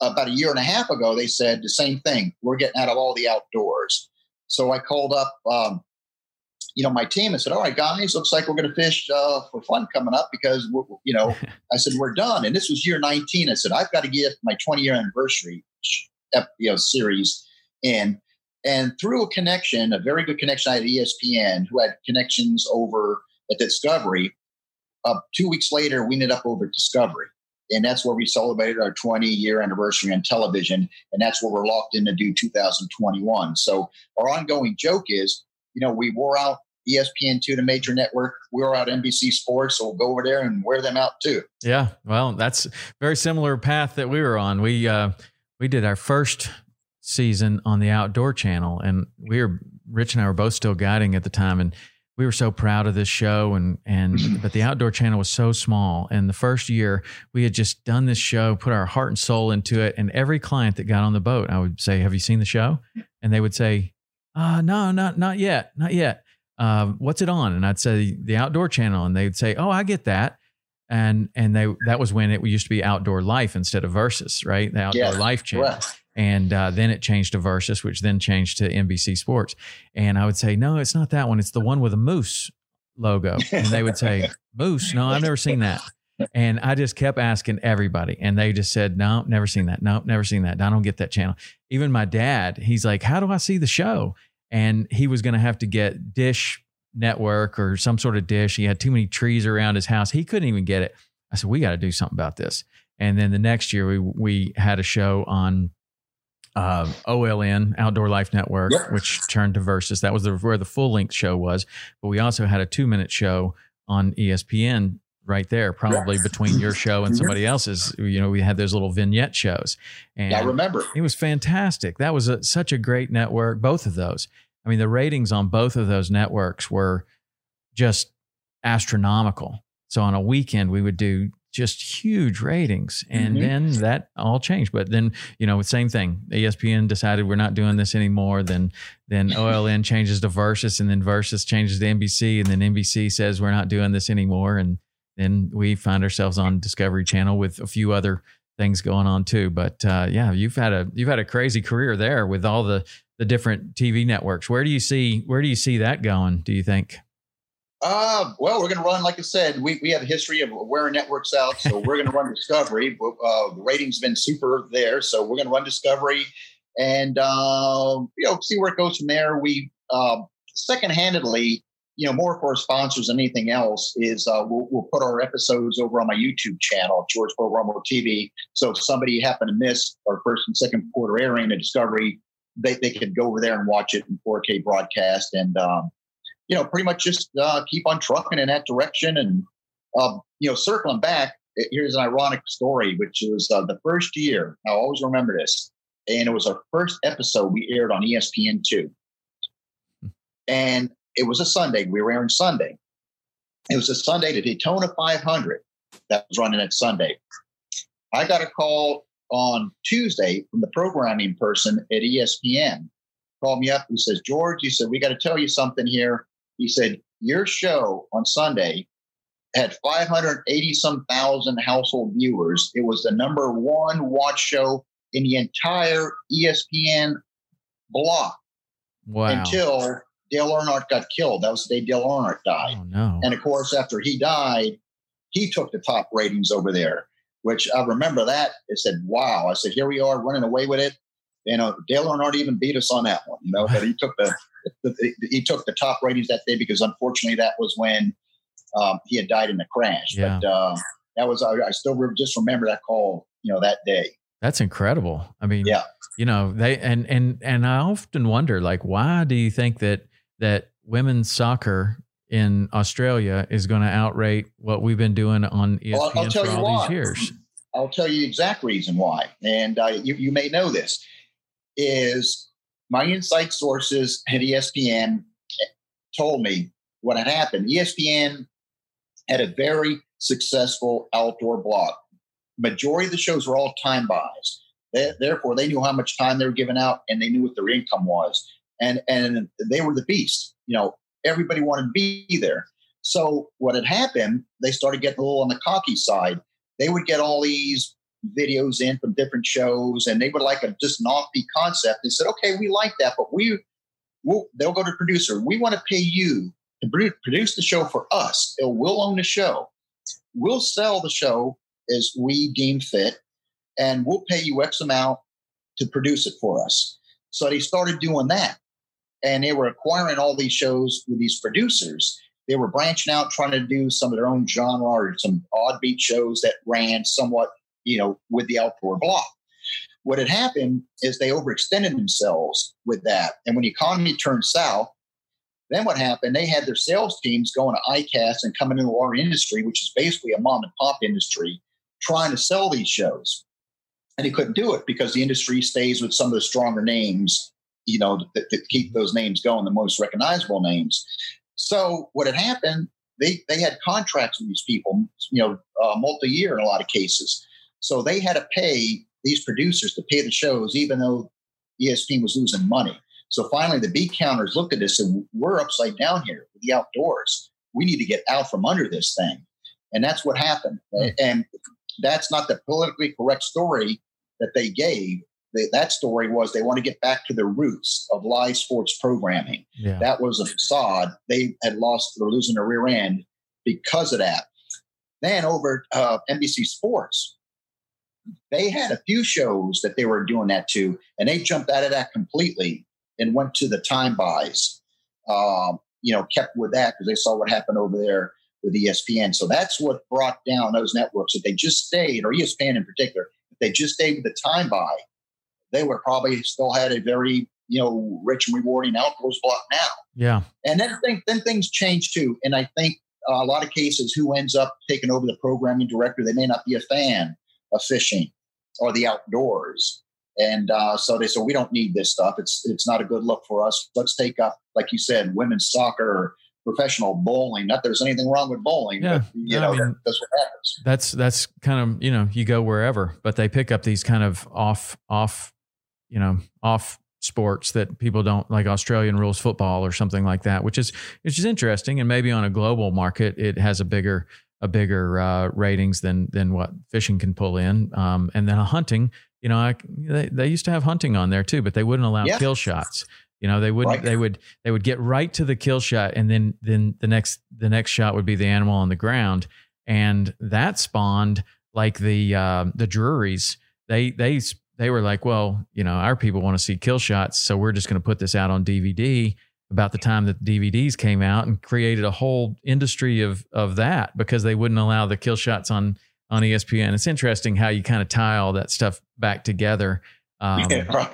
about a year and a half ago. They said the same thing. We're getting out of all the outdoors. So I called up um, you know, my team and said, "All right, guys, looks like we're going to fish uh, for fun coming up because we're, you know." I said, "We're done," and this was year 19. I said, "I've got to get my 20 year anniversary, you know, series in." And through a connection, a very good connection, I had ESPN, who had connections over at Discovery. Uh, two weeks later, we ended up over at Discovery, and that's where we celebrated our 20 year anniversary on television, and that's where we're locked in to do 2021. So our ongoing joke is, you know, we wore out ESPN2, the major network. We're out NBC Sports, so we'll go over there and wear them out too. Yeah, well, that's very similar path that we were on. We uh, we did our first season on the Outdoor Channel, and we were Rich and I were both still guiding at the time, and we were so proud of this show and and but the outdoor channel was so small and the first year we had just done this show put our heart and soul into it and every client that got on the boat i would say have you seen the show and they would say uh no not not yet not yet uh, what's it on? And I'd say the outdoor channel, and they'd say, oh, I get that. And and they that was when it used to be outdoor life instead of versus, right? The outdoor yeah, life channel. Right. And uh, then it changed to Versus, which then changed to NBC Sports. And I would say, no, it's not that one. It's the one with a moose logo. And they would say, moose? No, I've never seen that. And I just kept asking everybody, and they just said, "No, never seen that. No, never seen that. I don't get that channel." Even my dad, he's like, "How do I see the show?" and he was going to have to get dish network or some sort of dish. He had too many trees around his house. He couldn't even get it. I said, we got to do something about this. And then the next year we we had a show on uh, OLN Outdoor Life Network, yep. which turned to Versus. That was the, where the full length show was. But we also had a two minute show on ESPN right there, probably yes. between your show and somebody else's. You know, we had those little vignette shows. And I remember. It was fantastic. That was a, such a great network, both of those. I mean, the ratings on both of those networks were just astronomical. So on a weekend, we would do just huge ratings. And mm-hmm. then that all changed. But then, you know, same thing. ESPN decided we're not doing this anymore. Then then OLN changes to Versus and then Versus changes to NBC. And then NBC says we're not doing this anymore. And then we find ourselves on Discovery Channel with a few other things going on too. But uh, yeah, you've had a you've had a crazy career there with all the the different TV networks. Where do you see where do you see that going? Do you think? Uh, well, we're going to run, like I said, we, we have a history of wearing networks out. So we're going to run Discovery. Uh, the ratings been super there. So we're going to run Discovery and, uh, you know, see where it goes from there. We, uh, second handedly, you know, more for sponsors than anything else is uh, we'll, we'll, put our episodes over on my YouTube channel, George Poveromo TV. So if somebody happened to miss our first and second quarter airing of Discovery, they, they could go over there and watch it in 4K broadcast and, um, you know, pretty much just uh, keep on trucking in that direction. And, uh, you know, circling back, here's an ironic story, which was uh, the first year. I always remember this. And it was our first episode we aired on ESPN2. Hmm. And it was a Sunday. We were airing Sunday. It was a Sunday, the Daytona 500 that was running at Sunday. I got a call on Tuesday from the programming person at ESPN. Called me up. He says, George, he said, we got to tell you something here. He said, your show on Sunday had 580 some thousand household viewers. It was the number one watch show in the entire ESPN block. Wow. Until Dale Earnhardt got killed. That was the day Dale Earnhardt died. Oh, no. And of course, after he died, he took the top ratings over there, which I remember that. I said, wow. I said, here we are running away with it. You uh, know, Dale Earnhardt even beat us on that one, you know, but he took the, the, he took the top ratings that day because unfortunately that was when um, he had died in a crash. Yeah. But uh, that was, I, I still just remember that call, you know, that day. That's incredible. I mean, yeah, you know, they and and and I often wonder, like, why do you think that that women's soccer in Australia is going to outrate what we've been doing on ESPN well, for all why. these years. I'll tell you the exact reason why, and uh, you, you may know this. Is my inside sources at ESPN told me what had happened. ESPN had a very successful outdoor block. Majority of the shows were all time buys. They, therefore, they knew how much time they were giving out, and they knew what their income was and and they were the beast. You know, everybody wanted to be there. So what had happened? They started getting a little on the cocky side. They would get all these videos in from different shows, and they would like a just an offbeat concept. They said, "Okay, we like that, but we." We'll, they'll go to producer. We want to pay you to produce the show for us. We'll own the show. We'll sell the show as we deem fit, and we'll pay you X amount to produce it for us. So they started doing that. And they were acquiring all these shows with these producers. They were branching out, trying to do some of their own genre or some odd beat shows that ran somewhat, you know, with the outdoor block. What had happened is they overextended themselves with that. And when the economy turned south, then what happened? They had their sales teams going to ICAST and coming into our industry, which is basically a mom and pop industry, trying to sell these shows. And he couldn't do it because the industry stays with some of the stronger names, you know, that, that keep those names going, the most recognizable names. So what had happened, they, they had contracts with these people, you know, uh, multi-year in a lot of cases. So they had to pay these producers to pay the shows, even though ESPN was losing money. So finally, the beat counters looked at this and we're upside down here with the outdoors. We need to get out from under this thing. And that's what happened. Mm-hmm. And that's not the politically correct story that they gave. That story was they want to get back to the roots of live sports programming. Yeah. That was a facade. They had lost, they're losing their rear end because of that. Then over uh, NBC Sports, they had a few shows that they were doing that to, and they jumped out of that completely and went to the time buys. Um, you know, kept with that because they saw what happened over there with ESPN. So that's what brought down those networks. If they just stayed, or ESPN in particular, if they just stayed with the time buy, they would probably still had a very you know rich and rewarding outdoors block now. Yeah, and then think, then things change too. And I think uh, a lot of cases, who ends up taking over the programming director, they may not be a fan of fishing or the outdoors. And uh, so they said, we don't need this stuff. It's it's not a good look for us. Let's take up, like you said, women's soccer, professional bowling. Not there's anything wrong with bowling, yeah, but you know I mean, that's what happens. That's that's kind of you know you go wherever, but they pick up these kind of off off, you know off sports that people don't like Australian rules football or something like that, which is which is interesting. And maybe on a global market, it has a bigger a bigger uh, ratings than than what fishing can pull in. Um, and then a hunting you know, I, they, they used to have hunting on there too, but they wouldn't allow yeah. kill shots. You know, they wouldn't. Right. They would. They would get right to the kill shot, and then then the next the next shot would be the animal on the ground, and that spawned like the uh, the Drurys. They they they were like, well, you know, our people want to see kill shots, so we're just going to put this out on DVD. About the time that the DVDs came out, and created a whole industry of of that because they wouldn't allow the kill shots on on ESPN. It's interesting how you kind of tie all that stuff back together. Um, yeah.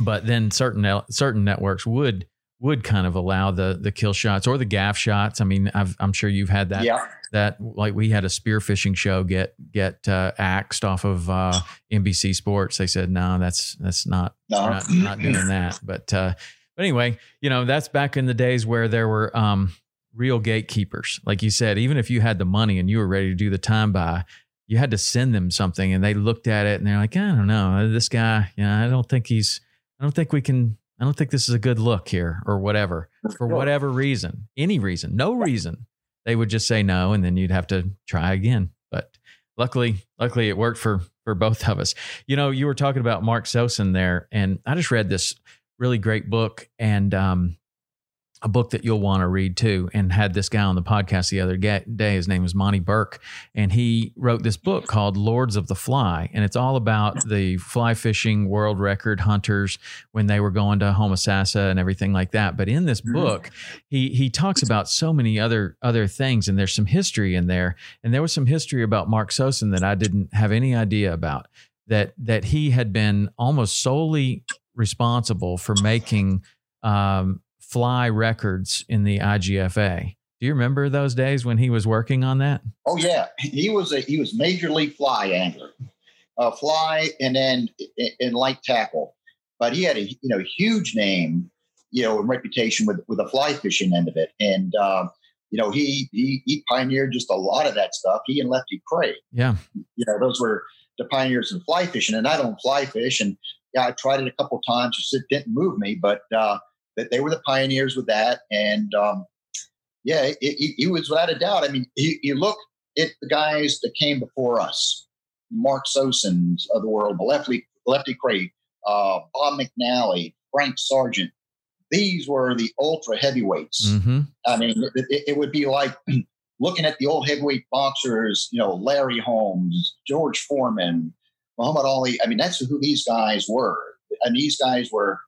But then certain certain networks would would kind of allow the the kill shots or the gaff shots. I mean, i am sure you've had that. Yeah. That like we had a spearfishing show get get uh, axed off of uh, NBC Sports. They said no, that's that's not no. not, not doing that. But uh, but anyway, you know that's back in the days where there were um, real gatekeepers. Like you said, even if you had the money and you were ready to do the time buy, you had to send them something and they looked at it and they're like, I don't know, this guy, you know, I don't think he's, I don't think we can, I don't think this is a good look here or whatever, for whatever reason, any reason, no reason. They would just say no and then you'd have to try again. But luckily, luckily it worked for, for both of us. You know, you were talking about Mark Sosin there and I just read this really great book and, um, a book that you'll want to read too and had this guy on the podcast the other day. His name is Monty burke and he wrote this book called lords of the fly and it's all about the fly fishing world record hunters when they were going to homosassa and everything like that. But in this mm-hmm. book he he talks about so many other other things and there's some history in there. And there was some history about mark sosin that i didn't have any idea about that that he had been almost solely responsible for making um, fly records in the IGFA. Do you remember those days when he was working on that? Oh yeah, he was a he was major league fly angler, uh, fly and then in light tackle. But he had a you know huge name, you know, and reputation with with the fly fishing end of it, and uh, you know he, he he pioneered just a lot of that stuff. He and Lefty Kreh, yeah, you know, those were the pioneers in fly fishing. And I don't fly fish, and yeah, I tried it a couple times, just it didn't move me, but. uh that they were the pioneers with that. And um, yeah, it, was without a doubt. I mean, you, you, look at the guys that came before us, Mark Sosins of the world, Lefty, Lefty Kreh, uh, Bob McNally, Frank Sargeant, these were the ultra heavyweights. Mm-hmm. I mean, it, it would be like looking at the old heavyweight boxers, you know, Larry Holmes, George Foreman, Muhammad Ali. I mean, that's who these guys were. And these guys were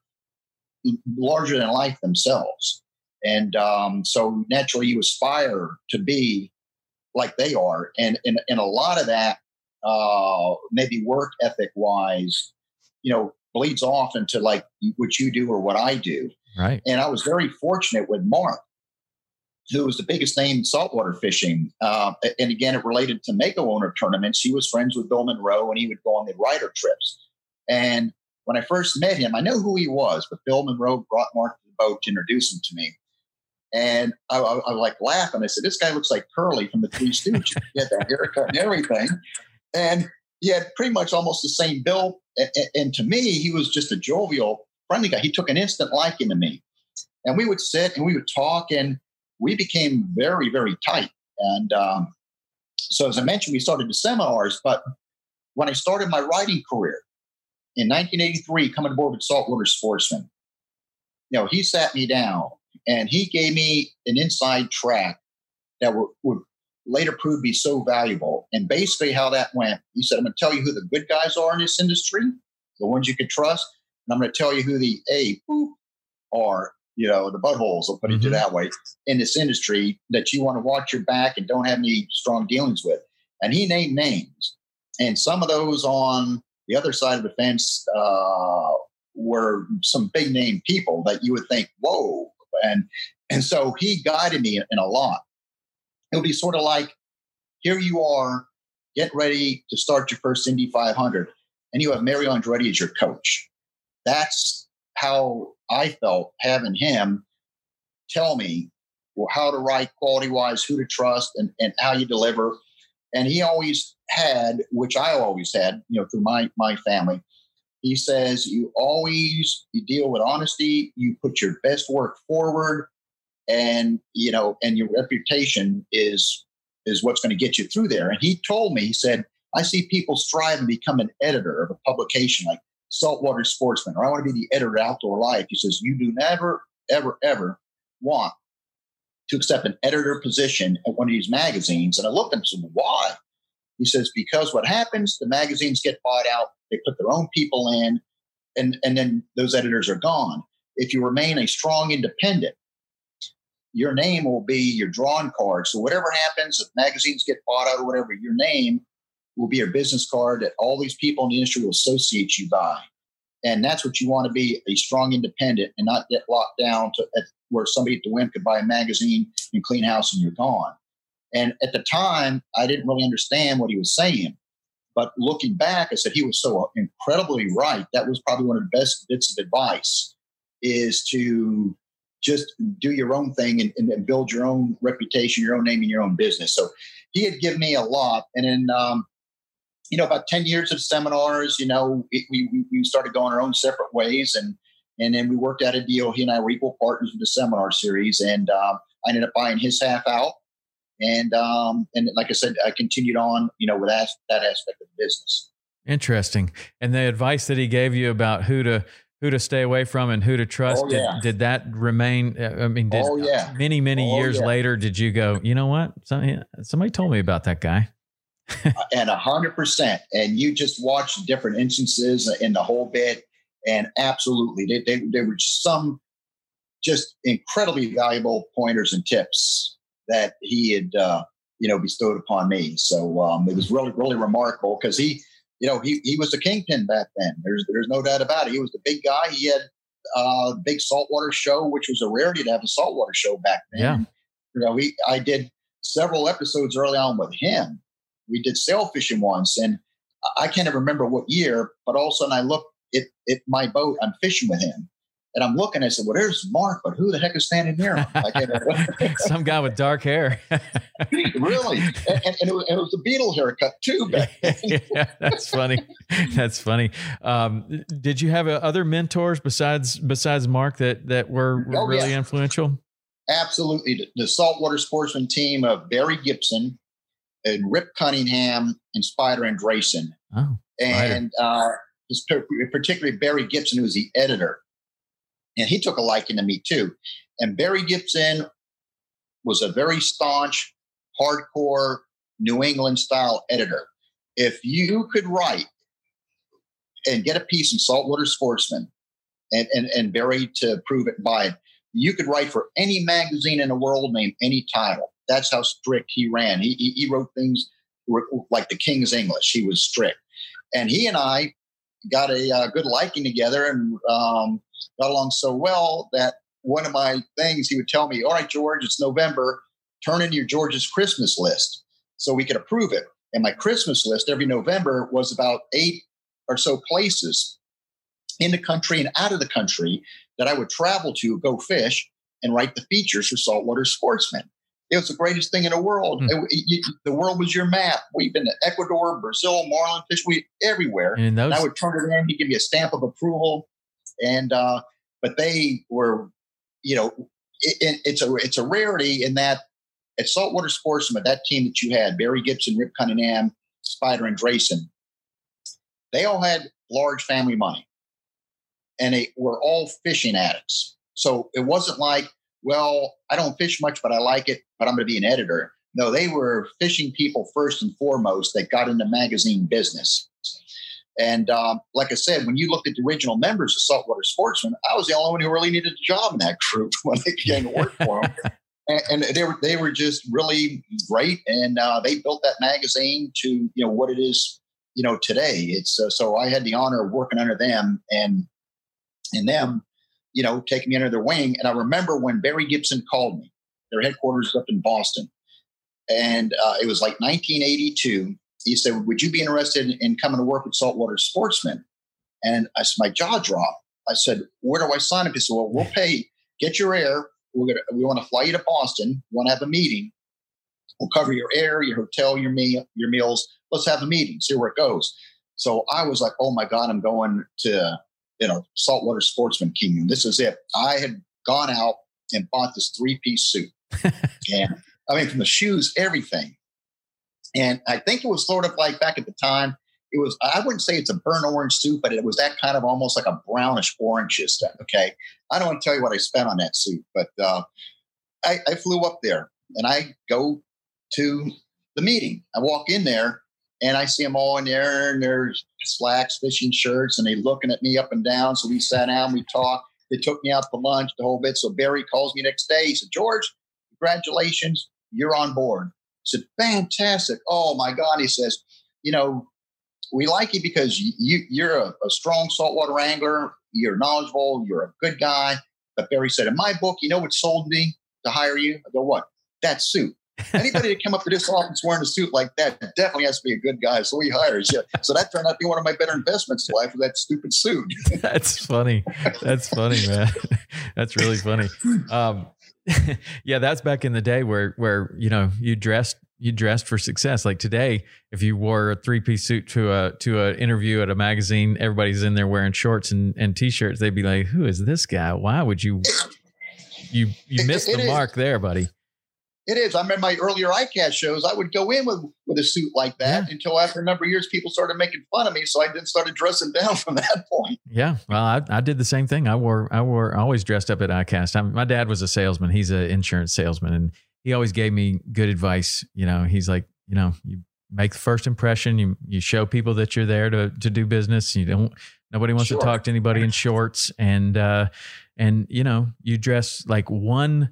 larger than life themselves. And um, so naturally, you aspire to be like they are. And, and, and a lot of that, uh, maybe work ethic wise, you know, bleeds off into like what you do or what I do. Right. And I was very fortunate with Mark, who was the biggest name in saltwater fishing. Uh, and again, it related to Mako owner tournaments. He was friends with Bill Monroe and he would go on the rider trips. And when I first met him, I know who he was, but Bill Monroe brought Mark to the boat to introduce him to me. And I, I, I like laughing. I said, This guy looks like Curly from the Three Stooges. he had that haircut and everything. And he had pretty much almost the same build. And to me, he was just a jovial, friendly guy. He took an instant liking to me. And we would sit and we would talk, and we became very, very tight. And um, so, as I mentioned, we started the seminars. But when I started my writing career in 1983, coming aboard with Saltwater Sportsman, you know, he sat me down and he gave me an inside track that would, would later prove to be so valuable. And basically, how that went, he said, I'm going to tell you who the good guys are in this industry, the ones you can trust. And I'm going to tell you who the A are, you know, the buttholes, I'll put mm-hmm. it that way, in this industry that you want to watch your back and don't have any strong dealings with. And he named names. And some of those on the other side of the fence uh, were some big name people that you would think, whoa. And and so he guided me in a lot it'll be sort of like here you are, get ready to start your first Indy 500, and you have Mario Andretti as your coach. That's how I felt having him tell me how to write quality wise, who to trust, and, and how you deliver. And he always had, which I always had, you know, through my my family. He says you always you deal with honesty. You put your best work forward and you know and your reputation is is what's going to get you through there and he told me he said i see people strive and become an editor of a publication like saltwater sportsman or i want to be the editor of outdoor life. He says you do never ever ever want to accept an editor position at one of these magazines. And i looked at him and said why? He says because what happens the magazines get bought out they put their own people in and and then those editors are gone. If you remain a strong independent your name will be your drawing card. So whatever happens, if magazines get bought out or whatever, your name will be your business card that all these people in the industry will associate you by. And that's what you want to be a strong independent and not get locked down to at, where somebody at the whim could buy a magazine and clean house and you're gone. And at the time, I didn't really understand what he was saying. But looking back, I said he was so incredibly right. That was probably one of the best bits of advice is to just do your own thing and, and, build your own reputation, your own name, and your own business. So he had given me a lot. And then, um, you know, about 10 years of seminars, you know, we, we, we started going our own separate ways. And, and then we worked out a deal. He and I were equal partners with the seminar series. And um, I ended up buying his half out. And, um, and like I said, I continued on, you know, with that, that aspect of the business. Interesting. And the advice that he gave you about who to, who to stay away from and who to trust. Oh, yeah. did, did, that remain? Uh, I mean, did, oh, yeah. many, many oh, years yeah. later, did you go, you know what? Somebody, somebody told me about that guy. and a hundred percent. And you just watch different instances in the whole bit. And absolutely, they, they, they were some just incredibly valuable pointers and tips that he had, uh, you know, bestowed upon me. So um, it was really, really remarkable because he, you know, he, he was the kingpin back then. There's there's no doubt about it. He was the big guy. He had a uh, big saltwater show, which was a rarity to have a saltwater show back then. Yeah. You know, we I did several episodes early on with him. We did sail fishing once, and I can't even remember what year, but all of a sudden I look at, at my boat. I'm fishing with him, and I'm looking. I said, "Well, there's Mark, but who the heck is standing near there?" Some guy with dark hair. really, and, and, it was, it, was, a Beatle haircut too. yeah, that's funny. That's funny. Um, did you have uh, other mentors besides besides Mark that that were, were oh, really yeah. influential? Absolutely, the, the saltwater sportsman team of Barry Gibson and Rip Cunningham and Spider Andresen. Oh, and uh, particularly Barry Gibson, who was the editor and he took a liking to me too. And Barry Gibson was a very staunch, hardcore New England style editor. If you could write and get a piece in Saltwater Sportsman and, and, and Barry to prove it by it, you could write for any magazine in the world, name any title. That's how strict he ran. He, he, he wrote things like the King's English. He was strict. And he and I got a uh, good liking together and um, got along so well that one of my things he would tell me, All right, George, it's November. Turn in your George's Christmas list so we could approve it. And my Christmas list every November was about eight or so places in the country and out of the country that I would travel to go fish and write the features for Saltwater Sportsman. It was the greatest thing in the world. Mm. It, it, the world was your map. We've been to Ecuador, Brazil, marlin fish, we everywhere. And, those- and I would turn it in. He'd give me a stamp of approval. And uh, but they were, you know, it, it's a it's a rarity in that at Saltwater Sportsman, that team that you had, Barry Gibson, Rip Cunningham, Spider, and Drayson, they all had large family money and they were all fishing addicts. So it wasn't like, well, I don't fish much, but I like it, but I'm going to be an editor. No, they were fishing people first and foremost that got into magazine business. And um, like I said, when you looked at the original members of Saltwater Sportsman, I was the only one who really needed a job in that group when they came to work for them. and, and, they were they were just really great, and uh, they built that magazine to you know what it is you know today. It's uh, so I had the honor of working under them, and and them, you know, taking me under their wing. And I remember when Barry Gibson called me, their headquarters up in Boston, and uh, it was like 1982. He said, "Would you be interested in, in coming to work with Saltwater Sportsman?" And I said, my jaw dropped. I said, "Where do I sign up?" He said, "Well, we'll pay. Get your air. We're gonna. We want to fly you to Boston. We want to have a meeting. We'll cover your air, your hotel, your meal, your meals. Let's have a meeting. See where it goes." So I was like, "Oh my god, I'm going to you know, saltwater sportsman kingdom. This is it. I had gone out and bought this three piece suit. and I mean, from the shoes, everything. And I think it was sort of like back at the time, it was, I wouldn't say it's a burnt orange suit, but it was that kind of almost like a brownish orange stuff. Okay. I don't want to tell you what I spent on that suit, but uh, I, I flew up there and I go to the meeting. I walk in there and I see them all in there and there's slacks, fishing shirts, and they looking at me up and down. So we sat down, we talked. They took me out to lunch, the whole bit. So Barry calls me next day. He said, George, congratulations, you're on board. I said, fantastic. Oh my God. He says, you know, we like you because you, you're a, a strong saltwater angler. You're knowledgeable. You're a good guy. But Barry said, in my book, you know what sold me to hire you? I go, what? That suit. Anybody that come up to this office wearing a suit like that definitely has to be a good guy. So he hires you. So that turned out to be one of my better investments in life with that stupid suit. That's funny. That's funny, man. That's really funny. Um, yeah, that's back in the day where where you know you dressed you dressed for success. Like today, if you wore a three piece suit to a to an interview at a magazine, everybody's in there wearing shorts and, and t shirts. They'd be like, "Who is this guy? Why would you?" You you missed it, it the is. mark there, buddy. It is. I remember my earlier ICAST shows. I would go in with with a suit like that yeah. until after a number of years, people started making fun of me. So I then started dressing down from that point. Yeah, well, I, I did the same thing. I wore I wore I always dressed up at ICAST. I my dad was a salesman. He's an insurance salesman, and he always gave me good advice. You know, he's like, you know, you make the first impression. You you show people that you're there to to do business. You don't. Nobody wants sure. to talk to anybody in shorts, and uh, and you know, you dress like one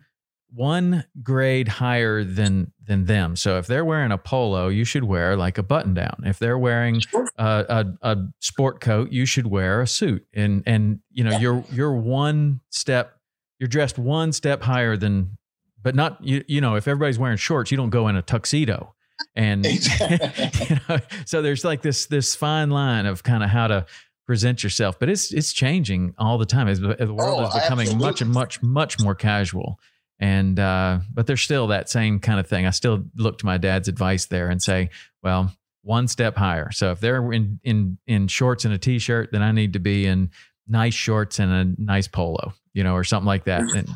one grade higher than than them. So if they're wearing a polo, you should wear like a button down. If they're wearing a, a, a, sport coat, you should wear a suit. And and you know you're you're one step, you're dressed one step higher than, but not you you know if everybody's wearing shorts, you don't go in a tuxedo. And you know, so there's like this this fine line of kind of how to present yourself, but it's it's changing all the time. As the world oh, is becoming absolutely. much and much much more casual and uh, but there's still that same kind of thing. I still look to my dad's advice there and say, well, one step higher. So if they're in in in shorts and a t-shirt, then I need to be in nice shorts and a nice polo, you know, or something like that. And,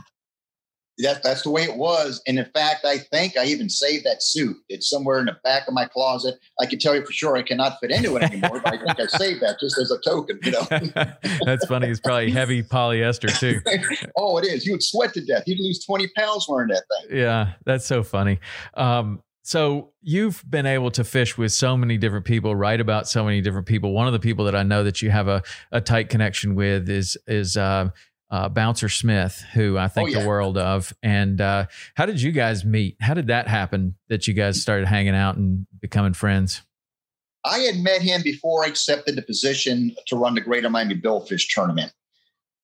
that, that's the way it was. And in fact, I think I even saved that suit. It's somewhere in the back of my closet. I can tell you for sure I cannot fit into it anymore, but I think I saved that just as a token, you know. that's funny. It's probably heavy polyester too. oh, it is. You would sweat to death. You'd lose 20 pounds wearing that thing. Yeah, that's so funny. Um, so you've been able to fish with so many different people, write about so many different people. One of the people that I know that you have a, a tight connection with is is uh, uh, Bouncer Smith, who I think oh, yeah. the world of. And uh, how did you guys meet? How did that happen that you guys started hanging out and becoming friends? I had met him before I accepted the position to run the Greater Miami Billfish tournament.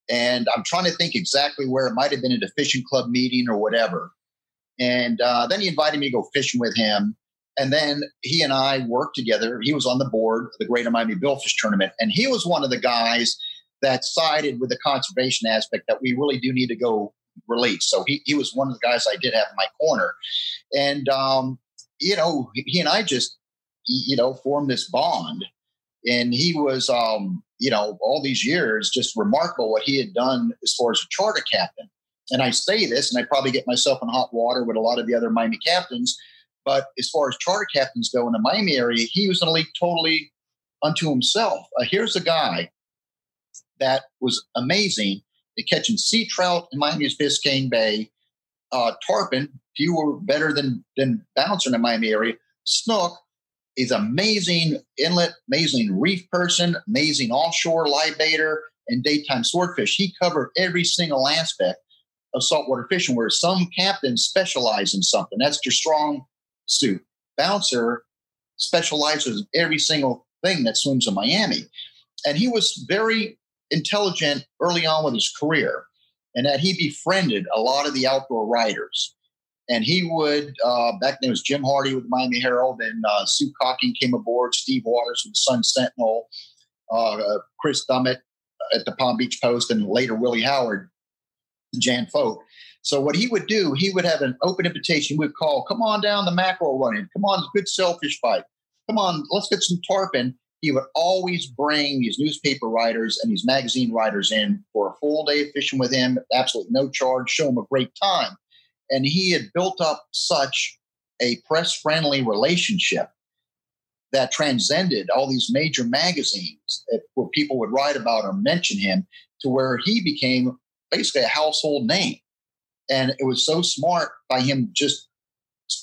And I'm trying to think exactly where it might have been at a fishing club meeting or whatever. And uh, then he invited me to go fishing with him. And then he and I worked together. He was on the board of the Greater Miami Billfish tournament. And he was one of the guys that sided with the conservation aspect that we really do need to go release. So he, he was one of the guys I did have in my corner. And, um, you know, he and I just, you know, formed this bond. And he was, um, you know, all these years, just remarkable what he had done as far as a charter captain. And I say this, and I probably get myself in hot water with a lot of the other Miami captains. But as far as charter captains go in the Miami area, he was in a totally unto himself. Uh, here's a guy that was amazing at catching sea trout in Miami's Biscayne Bay, uh, tarpon, few were better than than bouncer in the Miami area. Snook is amazing inlet, amazing reef person, amazing offshore live baiter, and daytime swordfish. He covered every single aspect of saltwater fishing, where some captains specialize in something. That's their strong suit. Bouncer specializes in every single thing that swims in Miami. And he was very intelligent early on with his career, and that he befriended a lot of the outdoor writers. And he would, uh, back then it was Jim Hardy with the Miami Herald, and uh, Sue Cocking came aboard, Steve Waters with the Sun Sentinel, uh, Chris Dummett at the Palm Beach Post, and later Willie Howard, Jan Folk. So what he would do, he would have an open invitation. He would call, "Come on down the mackerel running. Come on, good sailfish fight. Come on, let's get some tarpon." He would always bring these newspaper writers and these magazine writers in for a full day of fishing with him, absolutely no charge, show him a great time. And he had built up such a press friendly relationship that transcended all these major magazines where people would write about or mention him to where he became basically a household name. And it was so smart by him just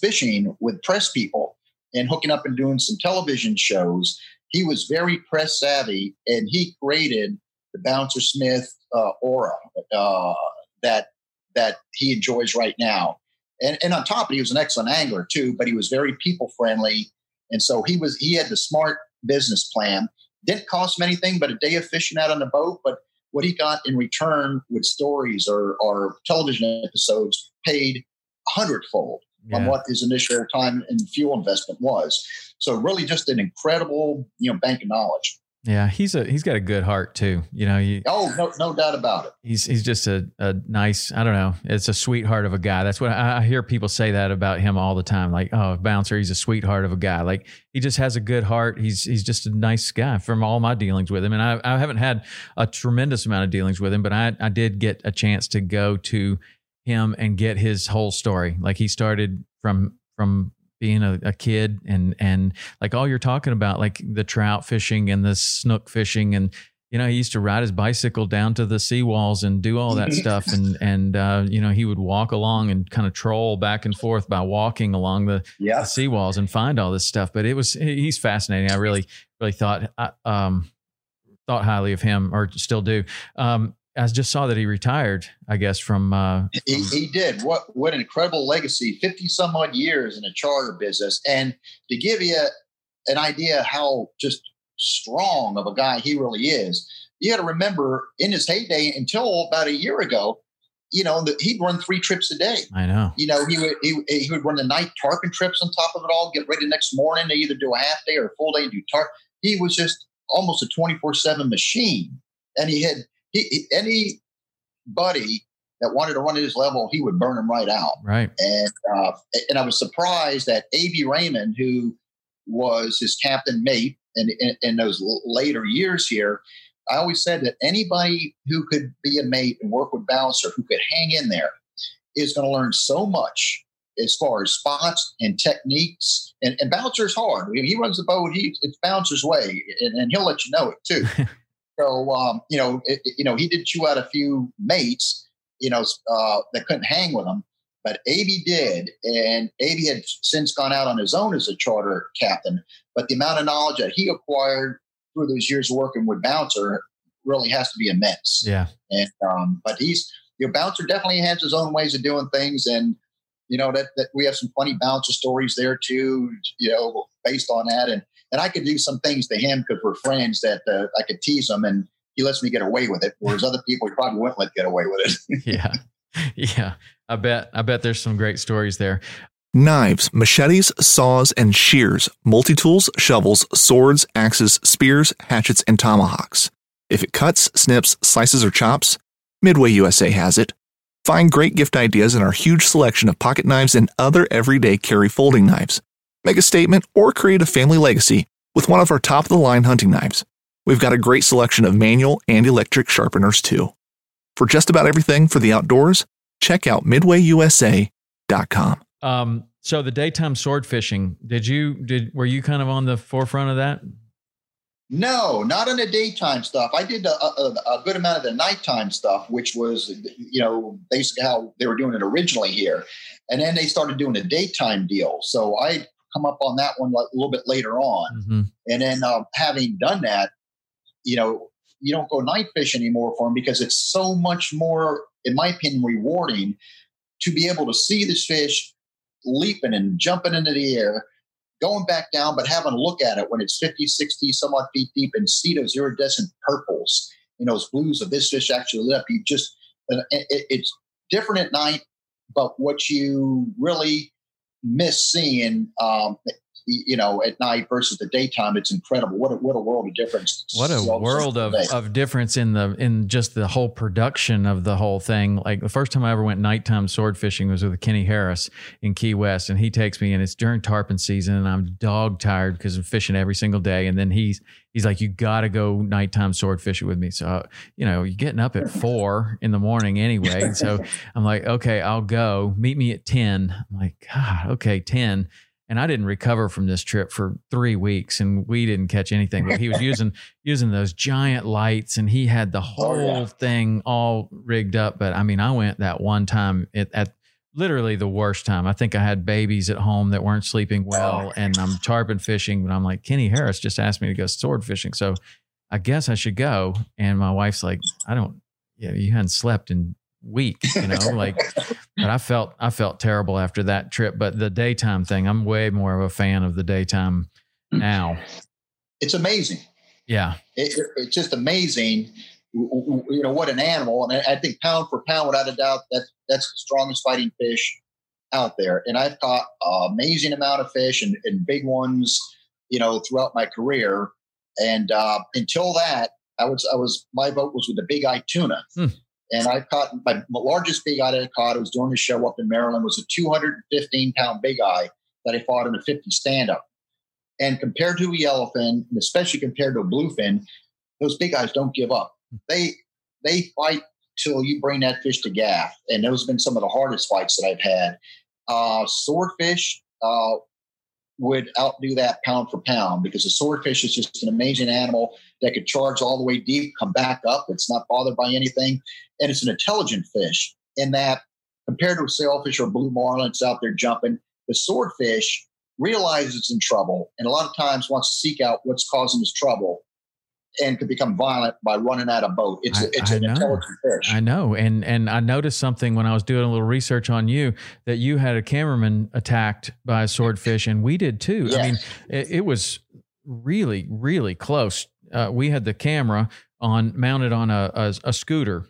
fishing with press people and hooking up and doing some television shows he was very press savvy and he created the Bouncer Smith uh, aura uh, that that he enjoys right now. And, and on top of it, he was an excellent angler too, but he was very people friendly. And so he was he had the smart business plan. Didn't cost him anything but a day of fishing out on the boat. But what he got in return with stories or, or television episodes paid a hundredfold yeah. on what his initial time and fuel investment was. So really just an incredible, you know, bank of knowledge. Yeah, he's a he's got a good heart too. You know, oh no, no doubt about it. He's he's just a, a nice. I don't know. It's a sweetheart of a guy. That's what I, I hear people say that about him all the time. Like, oh, bouncer, he's a sweetheart of a guy. Like he just has a good heart. He's he's just a nice guy. From all my dealings with him, and I I haven't had a tremendous amount of dealings with him, but I I did get a chance to go to him and get his whole story. Like he started from from being a, a, kid and and like all you're talking about like the trout fishing and the snook fishing and you know he used to ride his bicycle down to the seawalls and do all that stuff and and uh, you know he would walk along and kind of troll back and forth by walking along the, yeah. the seawalls and find all this stuff but it was he's fascinating i really really thought uh, um thought highly of him or still do um I just saw that he retired. I guess from, uh, he, he, did. What what an incredible legacy! Fifty some odd years in a charter business, and to give you an idea how just strong of a guy he really is, you got to remember in his heyday until about a year ago, you know, that he'd run three trips a day. I know. You know, he would he, he would run the night tarpon trips on top of it all. Get ready the next morning to either do a half day or a full day and do tarp. He was just almost a twenty four seven machine, and he had he, anybody that wanted to run at his level, he would burn him right out. Right. And uh, and I was surprised that A.B. Raymond, who was his captain mate in, in, in those later years here, I always said that anybody who could be a mate and work with Bouncer, who could hang in there is going to learn so much as far as spots and techniques. And, and bouncer's hard. When he runs the boat, he it's bouncer's way, and, and he'll let you know it too. so um, you know, it, you know, he did chew out a few mates, you know, uh, that couldn't hang with him. But AB did, and AB had since gone out on his own as a charter captain. But the amount of knowledge that he acquired through those years working with Bouncer really has to be immense. Yeah. And um, but he's your know, Bouncer definitely has his own ways of doing things, and you know that, that we have some funny Bouncer stories there too. You know, based on that, and and I could do some things to him because we're friends that uh, I could tease him, and he lets me get away with it, whereas other people he probably wouldn't let get away with it. yeah. Yeah, I bet. I bet there's some great stories there. Knives, machetes, saws, and shears, multi tools, shovels, swords, axes, spears, hatchets, and tomahawks. If it cuts, snips, slices, or chops, Midway USA has it. Find great gift ideas in our huge selection of pocket knives and other everyday carry folding knives. Make a statement or create a family legacy with one of our top of the line hunting knives. We've got a great selection of manual and electric sharpeners too. For just about everything for the outdoors, check out midwayusa.com. Um, so the daytime sword fishing, did you did were you kind of on the forefront of that? No, not on the daytime stuff. I did a, a, a, good amount of the nighttime stuff, which was, you know, basically how they were doing it originally here. And then they started doing a daytime deal. So I come up on that one a little bit later on. Mm-hmm. And then uh, having done that, you know, you don't go night fish anymore for them because it's so much more, in my opinion, rewarding to be able to see this fish leaping and jumping into the air, going back down, but having a look at it when it's 50, 60, somewhat feet deep and see those iridescent purples, you know, those blues of this fish actually lit up. You just, it's different at night, but what you really miss seeing um, you know, at night versus the daytime, it's incredible. What a, what a world of difference! What a world of, of difference in the in just the whole production of the whole thing. Like the first time I ever went nighttime sword fishing was with Kenny Harris in Key West, and he takes me, and it's during tarpon season, and I'm dog tired because I'm fishing every single day, and then he's he's like, you got to go nighttime sword fishing with me. So, you know, you're getting up at four in the morning anyway. so I'm like, okay, I'll go. Meet me at 10. I'm like, God, okay, 10 and I didn't recover from this trip for three weeks, and we didn't catch anything. But he was using using those giant lights, and he had the whole oh, yeah. thing all rigged up. But I mean, I went that one time at, at, literally the worst time. I think I had babies at home that weren't sleeping oh, well, oh. and I'm tarpon fishing. But I'm like, Kenny Harris just asked me to go sword fishing, so I guess I should go. And my wife's like, I don't. Yeah, you hadn't slept in week, you know, like, but I felt, I felt terrible after that trip. But the daytime thing, I'm way more of a fan of the daytime now. It's amazing. Yeah. It, it's just amazing. You know, what an animal. And I think pound for pound, without a doubt, that that's the strongest fighting fish out there. And I've caught an amazing amount of fish and, and big ones, you know, throughout my career. And uh, until that, I was, I was, my vote was with the big eye tuna. Hmm. And I caught my largest big eye that I caught. I was doing a show up in Maryland. Was a 215 pound big eye that I fought in a 50 stand up. And compared to a yellowfin, and especially compared to a bluefin, those big eyes don't give up. They they fight till you bring that fish to gaff. And those have been some of the hardest fights that I've had. Uh, swordfish uh, would outdo that pound for pound because the swordfish is just an amazing animal that could charge all the way deep, come back up. It's not bothered by anything and it's an intelligent fish in that compared to a sailfish or blue marlin it's out there jumping the swordfish realizes it's in trouble and a lot of times wants to seek out what's causing his trouble and could become violent by running out of boat. It's, I, it's I an know. intelligent fish. I know. And and I noticed something when I was doing a little research on you that you had a cameraman attacked by a swordfish, and we did too. Yes. I mean, it, it, was really, really close. Uh, we had the camera on mounted on a, a, a scooter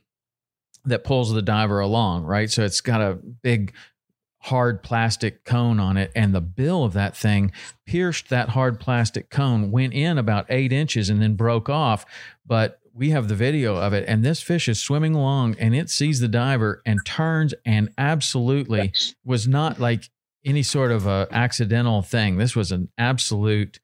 that pulls the diver along, right? So it's got a big hard plastic cone on it and the bill of that thing pierced that hard plastic cone went in about eight inches and then broke off. But we have the video of it and this fish is swimming along and it sees the diver and turns and absolutely was not like any sort of a accidental thing. This was an absolute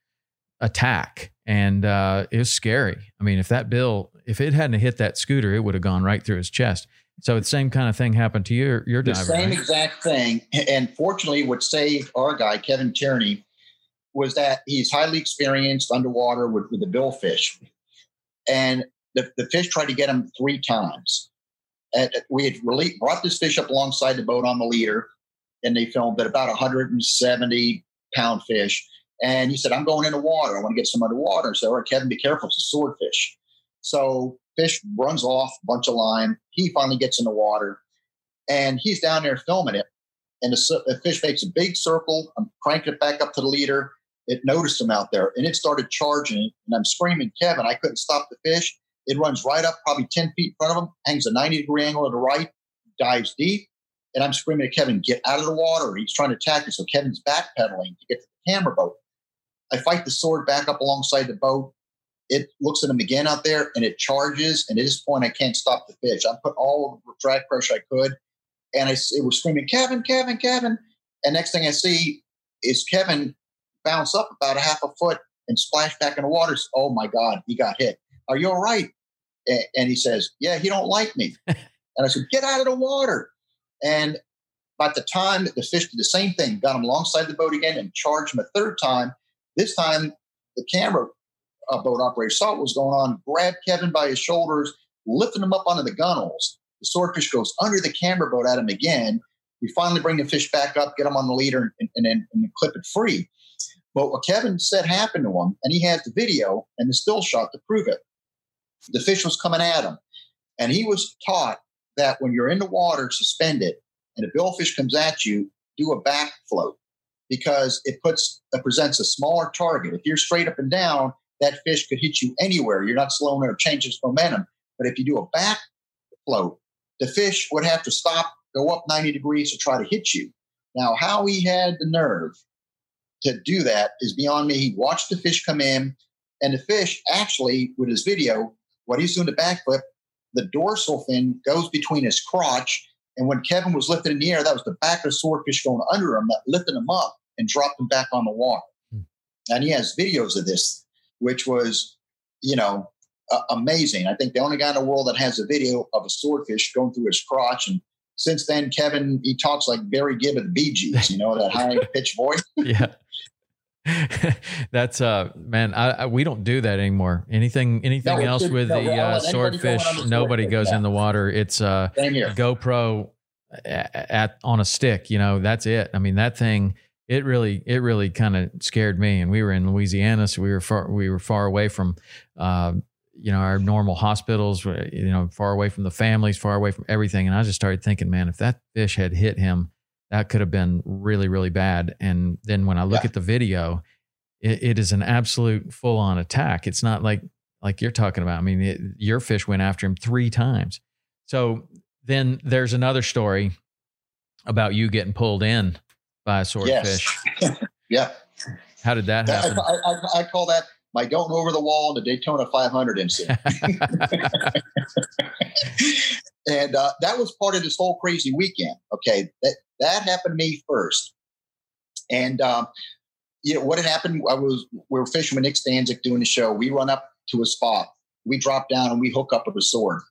attack and uh, it was scary. I mean if that bill if it hadn't hit that scooter, it would have gone right through his chest. So the same kind of thing happened to your your diver. the diver. same right? exact thing. And fortunately, what saved our guy Kevin Tierney was that he's highly experienced underwater with, with the billfish, and the, the fish tried to get him three times. And we had really brought this fish up alongside the boat on the leader, and they filmed it about 170 pound fish. And he said, "I'm going in the water. I want to get some underwater." I said, "All right, Kevin, be careful. It's a swordfish." So fish runs off, bunch of line. He finally gets in the water, and he's down there filming it. And the, the fish makes a big circle. I'm cranking it back up to the leader. It noticed him out there, and it started charging. And I'm screaming, "Kevin!" I couldn't stop the fish. It runs right up, probably 10 feet in front of him, hangs a 90 degree angle to the right, dives deep. And I'm screaming at Kevin, get out of the water. He's trying to attack me. So Kevin's backpedaling to get to the camera boat. I fight the sword back up alongside the boat. It looks at him again out there and it charges. And at this point, I can't stop the fish. I put all the drag pressure I could. And I it was screaming, Kevin, Kevin, Kevin. And next thing I see is Kevin bounce up about a half a foot and splash back in the water. Oh my God, he got hit. Are you all right? And he says, Yeah, he don't like me. and I said, Get out of the water. And by the time the fish did the same thing, got him alongside the boat again and charged him a third time. This time, the camera uh, boat operator saw what was going on, grabbed Kevin by his shoulders, lifting him up onto the gunnels. The swordfish goes under the camera boat at him again. We finally bring the fish back up, get him on the leader, and, and, and, and clip it free. But what Kevin said happened to him, and he has the video and the still shot to prove it the fish was coming at him. And he was taught that when you're in the water suspended and a billfish comes at you, do a back float because it puts it presents a smaller target. If you're straight up and down, that fish could hit you anywhere. You're not slowing or changing its momentum. But if you do a back float, the fish would have to stop, go up 90 degrees to try to hit you. Now, how he had the nerve to do that is beyond me. He watched the fish come in, and the fish actually, with his video, what he's doing the backflip, the dorsal fin goes between his crotch. And when Kevin was lifted in the air, that was the back of the swordfish going under him that lifted him up and dropped him back on the water. Hmm. And he has videos of this, which was, you know, uh, amazing. I think the only guy in the world that has a video of a swordfish going through his crotch. And since then, Kevin, he talks like Barry Gibb of the Bee Gees, you know, that high pitched voice. yeah. That's uh man, I, I, we don't do that anymore. Anything anything no, else just, with no, the uh, swordfish, nobody goes yeah. in the water. It's uh GoPro at, at, on a stick, you know, that's it. I mean, that thing it really it really kind of scared me and we were in Louisiana, so we were far we were far away from uh you know our normal hospitals you know far away from the families far away from everything and i just started thinking man if that fish had hit him that could have been really really bad. And then when i look yeah. at the video it, it is an absolute full on attack. It's not like like you're talking about. I mean it, your fish went after him three times. So then there's another story about you getting pulled in by a swordfish yes. yeah how did that happen I, I, I call that my going over the wall in the Daytona 500 incident. and uh, that was part of this whole crazy weekend. Okay, that that happened to me first, and um, you know what had happened. I was we were fishing with Nick Stanczyk doing the show. We run up to a spot, we drop down, and we hook up with a sword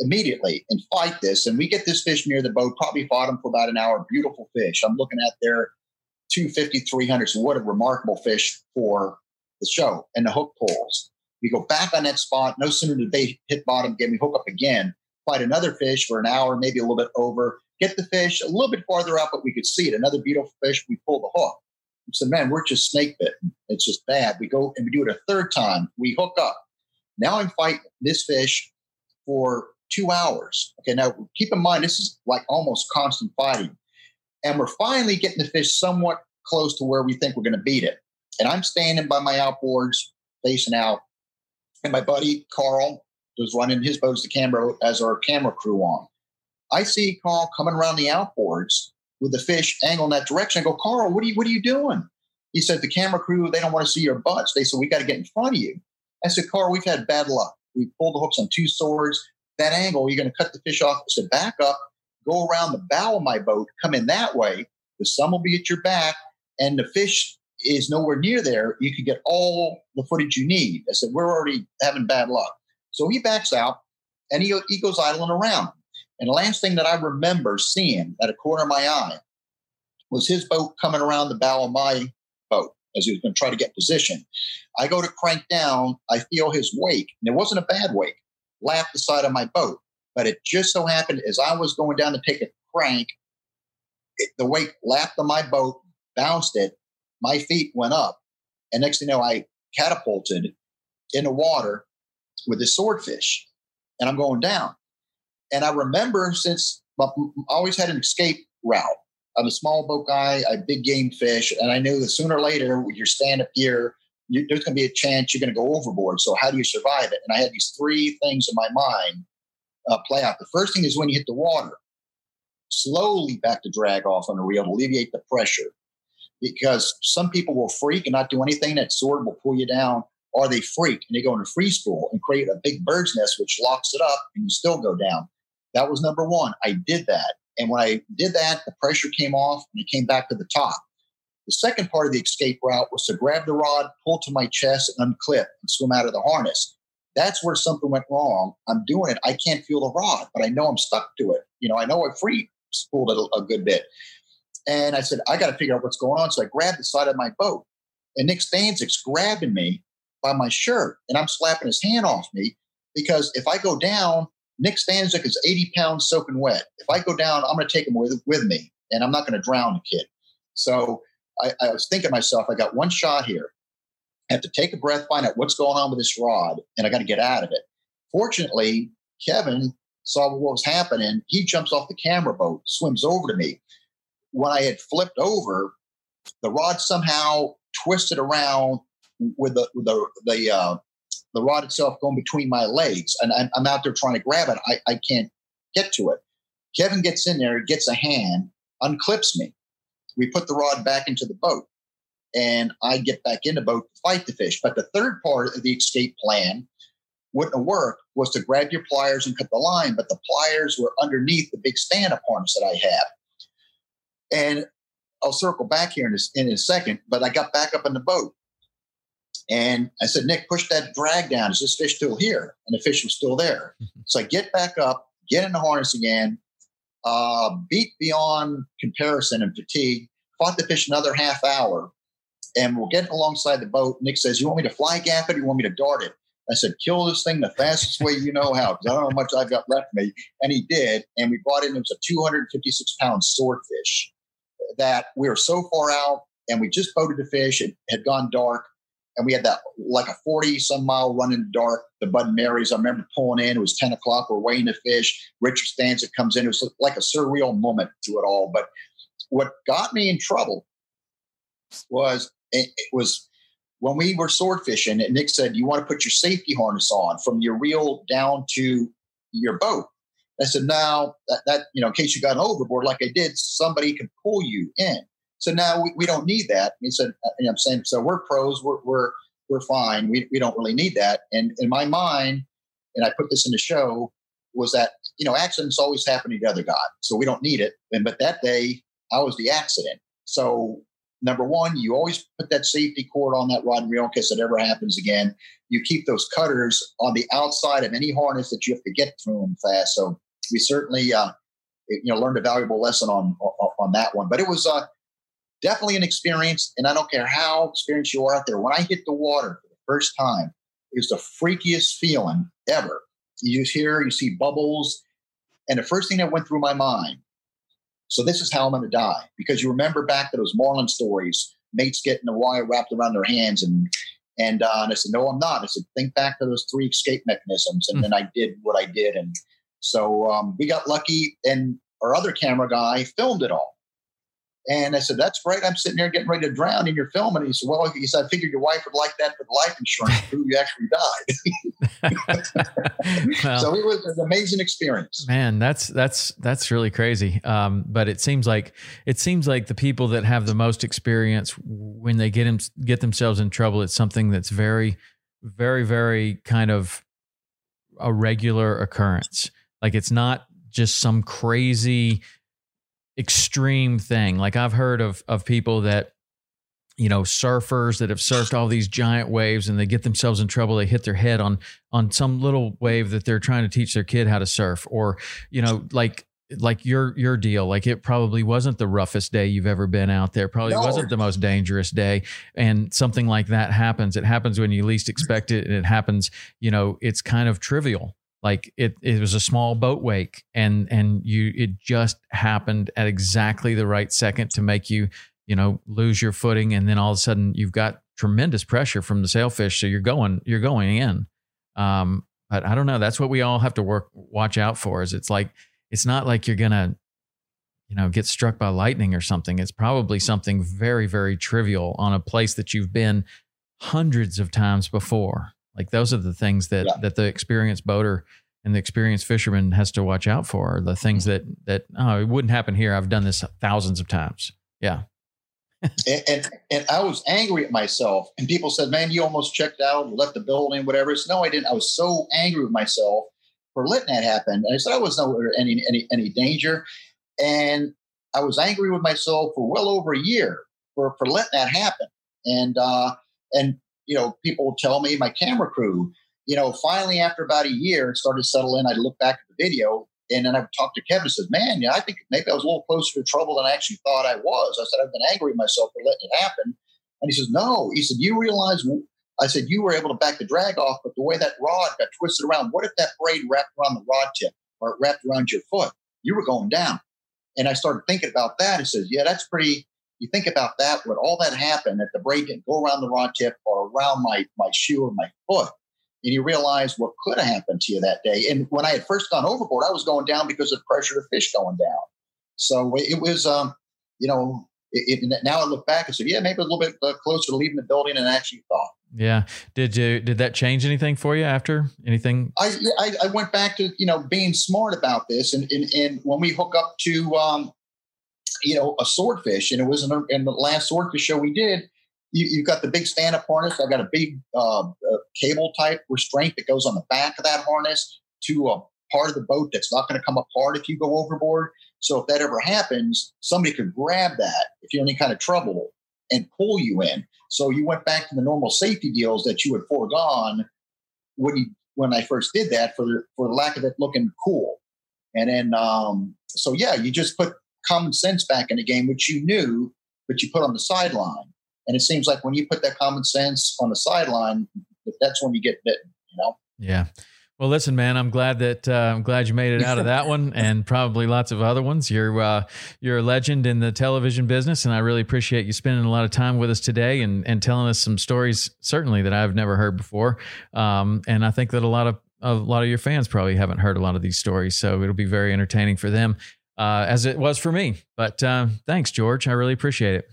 immediately and fight this. And we get this fish near the boat. Probably fought him for about an hour. Beautiful fish. I'm looking at there. 250, 300. So what a remarkable fish for the show and the hook pulls. We go back on that spot. No sooner did they hit bottom, get me hook up again, fight another fish for an hour, maybe a little bit over, get the fish a little bit farther up, but we could see it. Another beautiful fish. We pull the hook. We said, man, we're just snake bitten. It's just bad. We go and we do it a third time. We hook up. Now I'm fighting this fish for two hours. Okay, now keep in mind, this is like almost constant fighting. And we're finally getting the fish somewhat close to where we think we're going to beat it. And I'm standing by my outboards facing out. And my buddy Carl was running his boat as the camera as our camera crew on. I see Carl coming around the outboards with the fish angle in that direction. I go, Carl, what are you what are you doing? He said, the camera crew, they don't want to see your butts. They said, we got to get in front of you. I said, Carl, we've had bad luck. We pulled the hooks on two swords. That angle, you're going to cut the fish off. Said, back up, go around the bow of my boat, come in that way. The sun will be at your back, and the fish is nowhere near there, you can get all the footage you need. I said, we're already having bad luck. So he backs out and he, he goes idling around. And the last thing that I remember seeing at a corner of my eye was his boat coming around the bow of my boat as he was going to try to get position. I go to crank down, I feel his wake, and it wasn't a bad wake, lap the side of my boat. But it just so happened as I was going down to take a crank, it, the wake lapped on my boat, bounced it, my feet went up, and next thing you know, I catapulted in the water with this swordfish, and I'm going down. And I remember since I always had an escape route. I'm a small boat guy, I big game fish, and I knew that sooner or later with your stand up gear, you, there's going to be a chance you're going to go overboard. So how do you survive it? And I had these three things in my mind uh, play out. The first thing is when you hit the water, slowly back the drag off on the reel to alleviate the pressure. Because some people will freak and not do anything. That sword will pull you down, or they freak and they go into free spool and create a big bird's nest, which locks it up, and you still go down. That was number one. I did that. And when I did that, the pressure came off and it came back to the top. The second part of the escape route was to grab the rod, pull to my chest, and unclip and swim out of the harness. That's where something went wrong. I'm doing it. I can't feel the rod, but I know I'm stuck to it. You know, I know I free spooled it a, a good bit. And I said, I got to figure out what's going on. So I grabbed the side of my boat, and Nick Stanczyk's grabbing me by my shirt, and I'm slapping his hand off me because if I go down, Nick Stanczyk is 80 pounds soaking wet. If I go down, I'm going to take him with, with me, and I'm not going to drown the kid. So I, I was thinking to myself, I got one shot here. I have to take a breath, find out what's going on with this rod, and I got to get out of it. Fortunately, Kevin saw what was happening. He jumps off the camera boat, swims over to me. When I had flipped over, the rod somehow twisted around with the the the, uh, the rod itself going between my legs, and I'm, I'm out there trying to grab it. I, I can't get to it. Kevin gets in there, gets a hand, unclips me. We put the rod back into the boat, and I get back in the boat to fight the fish. But the third part of the escape plan wouldn't have worked was to grab your pliers and cut the line, but the pliers were underneath the big stand-up harness that I have. And I'll circle back here in a, in a second, but I got back up in the boat. And I said, Nick, push that drag down. Is this fish still here? And the fish was still there. Mm-hmm. So I get back up, get in the harness again, uh, beat beyond comparison and fatigue, fought the fish another half hour, and we're getting alongside the boat. Nick says, You want me to fly gaff it or you want me to dart it? I said, kill this thing the fastest way you know how, because I don't know how much I've got left me. And he did. And we brought in, it was a 256 pound swordfish that we were so far out and we just boated the fish. It had gone dark. And we had that like a 40 some mile run in the dark, the Bud Marys. I remember pulling in, it was 10 o'clock, we're weighing the fish. Richard Stanczyk comes in. It was like a surreal moment to it all. But what got me in trouble was it, it was when we were sword fishing, and Nick said, You want to put your safety harness on from your reel down to your boat. I said, now that, that you know, in case you got overboard like I did, somebody can pull you in. So now we, we don't need that. he said, uh, and I'm saying, so we're pros, we're, we're, we're fine. We, we don't really need that. And in my mind, and I put this in the show, was that, you know, accidents always happen to the other guy. So we don't need it. And, but that day I was the accident. So number one, you always put that safety cord on that rod and reel in case it ever happens again. You keep those cutters on the outside of any harness that you have to get through them fast. So we certainly, uh, you know, learned a valuable lesson on on that one. But it was uh, definitely an experience, and I don't care how experienced you are out there. When I hit the water for the first time, it was the freakiest feeling ever. You hear, you see bubbles, and the first thing that went through my mind so this is how I'm going to die. Because you remember back to those Marlin stories, mates getting the wire wrapped around their hands. And, and, uh, and I said, no, I'm not. I said, think back to those three escape mechanisms. And mm. then I did what I did. And so um, we got lucky. And our other camera guy filmed it all. And I said, That's great. I'm sitting there getting ready to drown in your film. And he said, Well, he said, I figured your wife would like that for the life insurance until you actually died. well, so it was an amazing experience. Man, that's that's that's really crazy. Um, but it seems like it seems like the people that have the most experience when they get him get themselves in trouble, it's something that's very, very, very kind of a regular occurrence. Like it's not just some crazy extreme thing. Like I've heard of of people that you know surfers that have surfed all these giant waves and they get themselves in trouble they hit their head on on some little wave that they're trying to teach their kid how to surf or you know like like your your deal like it probably wasn't the roughest day you've ever been out there probably No. wasn't the most dangerous day and something like that happens it happens when you least expect it and it happens you know it's kind of trivial like it it was a small boat wake and and you it just happened at exactly the right second to make you you know lose your footing and then all of a sudden you've got tremendous pressure from the sailfish so you're going you're going in. Um but i don't know that's what we all have to work watch out for is it's like it's not like you're gonna you know get struck by lightning or something. It's probably something very very trivial on a place that you've been hundreds of times before like those are the things that Yeah. that the experienced boater and the experienced fisherman has to watch out for the things that that oh it wouldn't happen here i've done this thousands of times yeah and, and and I was angry at myself. And people said, "Man, you almost checked out, left the building, whatever." It's no, I didn't. I was so angry with myself for letting that happen. And I said I was no any any any danger, and I was angry with myself for well over a year for for letting that happen. And uh, and you know, people would tell me, my camera crew, you know, finally after about a year, it started to settle in. I'd look back at the video. And then I would talk to Kevin and said, Man, yeah, I think maybe I was a little closer to trouble than I actually thought I was. I said, I've been angry at myself for letting it happen. And he says, No. He said, You realize I said, You were able to back the drag off, but the way that rod got twisted around, what if that braid wrapped around the rod tip or it wrapped around your foot? You were going down. And I started thinking about that. He says, Yeah, that's pretty. You think about that, when all that happened, that the braid didn't go around the rod tip or around my, my shoe or my foot. And you realize what could have happened to you that day. And when I had first gone overboard, I was going down because of pressure of fish going down. So it was, um, you know, it, it, now I look back and say, yeah, maybe a little bit uh, closer to leaving the building than I actually thought. yeah did you did that change anything for you after anything I, I, I went back to you know being smart about this, and and, and when we hook up to um, you know a swordfish, and it was in, the- in the last swordfish show we did. You, you've got the big stand-up harness. I've got a big uh, uh, cable type restraint that goes on the back of that harness to a part of the boat that's not going to come apart if you go overboard. So if that ever happens, somebody could grab that if you're in any kind of trouble and pull you in. So you went back to the normal safety deals that you had foregone when you when I first did that for for the lack of it looking cool. And then um, so yeah, you just put common sense back in the game, which you knew, but you put on the sideline. And it seems like when you put that common sense on the sideline, that's when you get bitten. You know. Yeah. Well, listen, man. I'm glad that uh, I'm glad you made it out of that one, and probably lots of other ones. You're uh, you're a legend in the television business, and I really appreciate you spending a lot of time with us today and and telling us some stories, certainly that I've never heard before. Um, and I think that a lot of a lot of your fans probably haven't heard a lot of these stories, so it'll be very entertaining for them, uh, as it was for me. But uh, thanks, George. I really appreciate it.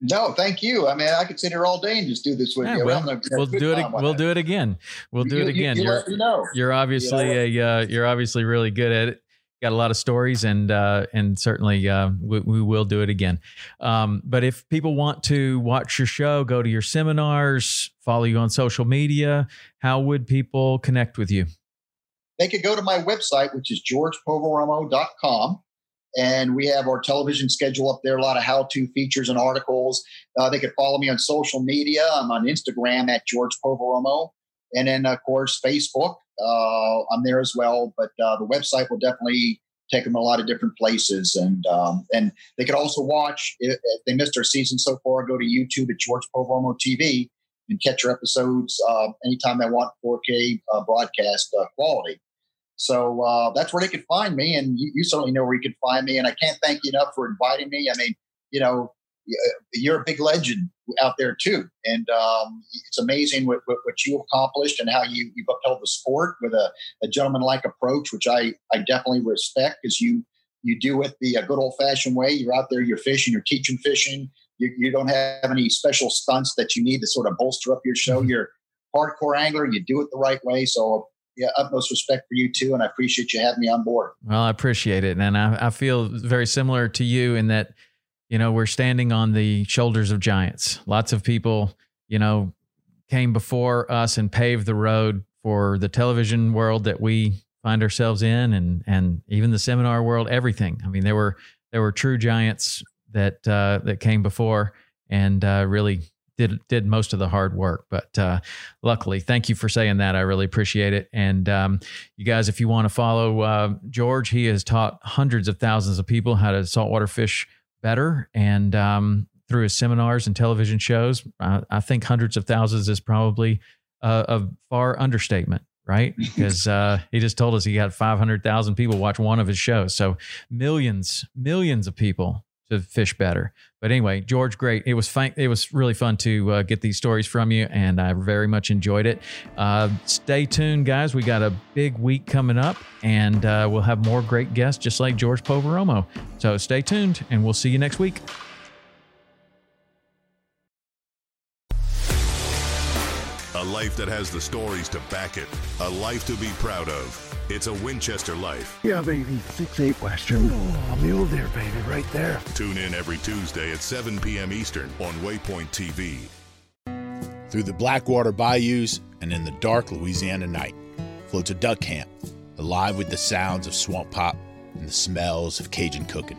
No, thank you. I mean, I could sit here all day and just do this with Yeah, you. well, I'm gonna we'll do it. We'll do it again. We'll do You- it again. You, You're- let know. You're obviously a uh, you're obviously really good at it. Got a lot of stories, and uh, and certainly uh, we, we will do it again. Um, but if people want to watch your show, go to your seminars, follow you on social media, how would people connect with you? they could go to my website, which is georgepoveromo.com. And we have our television schedule up there, a lot of how to features and articles. Uh, they could follow me on social media. I'm on Instagram at George Poveromo. And then, of course, Facebook. Uh, I'm there as well. But uh, the website will definitely take them a lot of different places. And um, and they could also watch, if, if they missed our season so far, go to YouTube at George Poveromo TV and catch your episodes uh, anytime they want 4K uh, broadcast uh, quality. So uh, that's where they could find me, and you, you certainly know where you can find me. And I can't thank you enough for inviting me. I mean, you know, uh, you're a big legend out there too, and um, it's amazing what, what, what you accomplished and how you you've upheld the sport with a, a gentleman-like approach, which I I definitely respect because you you do it the uh, good old-fashioned way. You're out there, you're fishing, you're teaching fishing. You, you don't have any special stunts that you need to sort of bolster up your show. You're hardcore angler. You do it the right way. So yeah, utmost respect for you too, and I appreciate you having me on board. Well, I appreciate it, and I, I feel very similar to you in that you know we're standing on the shoulders of giants. Lots of people, you know, came before us and paved the road for the television world that we find ourselves in, and and even the seminar world. Everything. I mean, there were there were true giants that uh, that came before, and uh, really did did most of the hard work. But uh, luckily, thank you for saying that. I really appreciate it. And um, you guys, if you want to follow uh, George, he has taught hundreds of thousands of people how to saltwater fish better, and um, through his seminars and television shows, I, I think hundreds of thousands is probably a, a far understatement. Right, because uh, he just told us he got five hundred thousand people watch one of his shows, so millions, millions of people to fish better. But anyway, George, great. It was fun. It was really fun to uh, get these stories from you, and I very much enjoyed it. Uh, stay tuned, guys. We got a big week coming up, and uh, we'll have more great guests, just like George Poveromo. So stay tuned, and we'll see you next week. A life that has the stories to back it. A life to be proud of. It's a Winchester life. Yeah, baby. Six eight Western. Oh, mule deer, baby, right there. Tune in every Tuesday at 7 p.m. Eastern on Waypoint TV. Through the Blackwater bayous and in the dark Louisiana night floats a duck camp, alive with the sounds of swamp pop and the smells of Cajun cooking.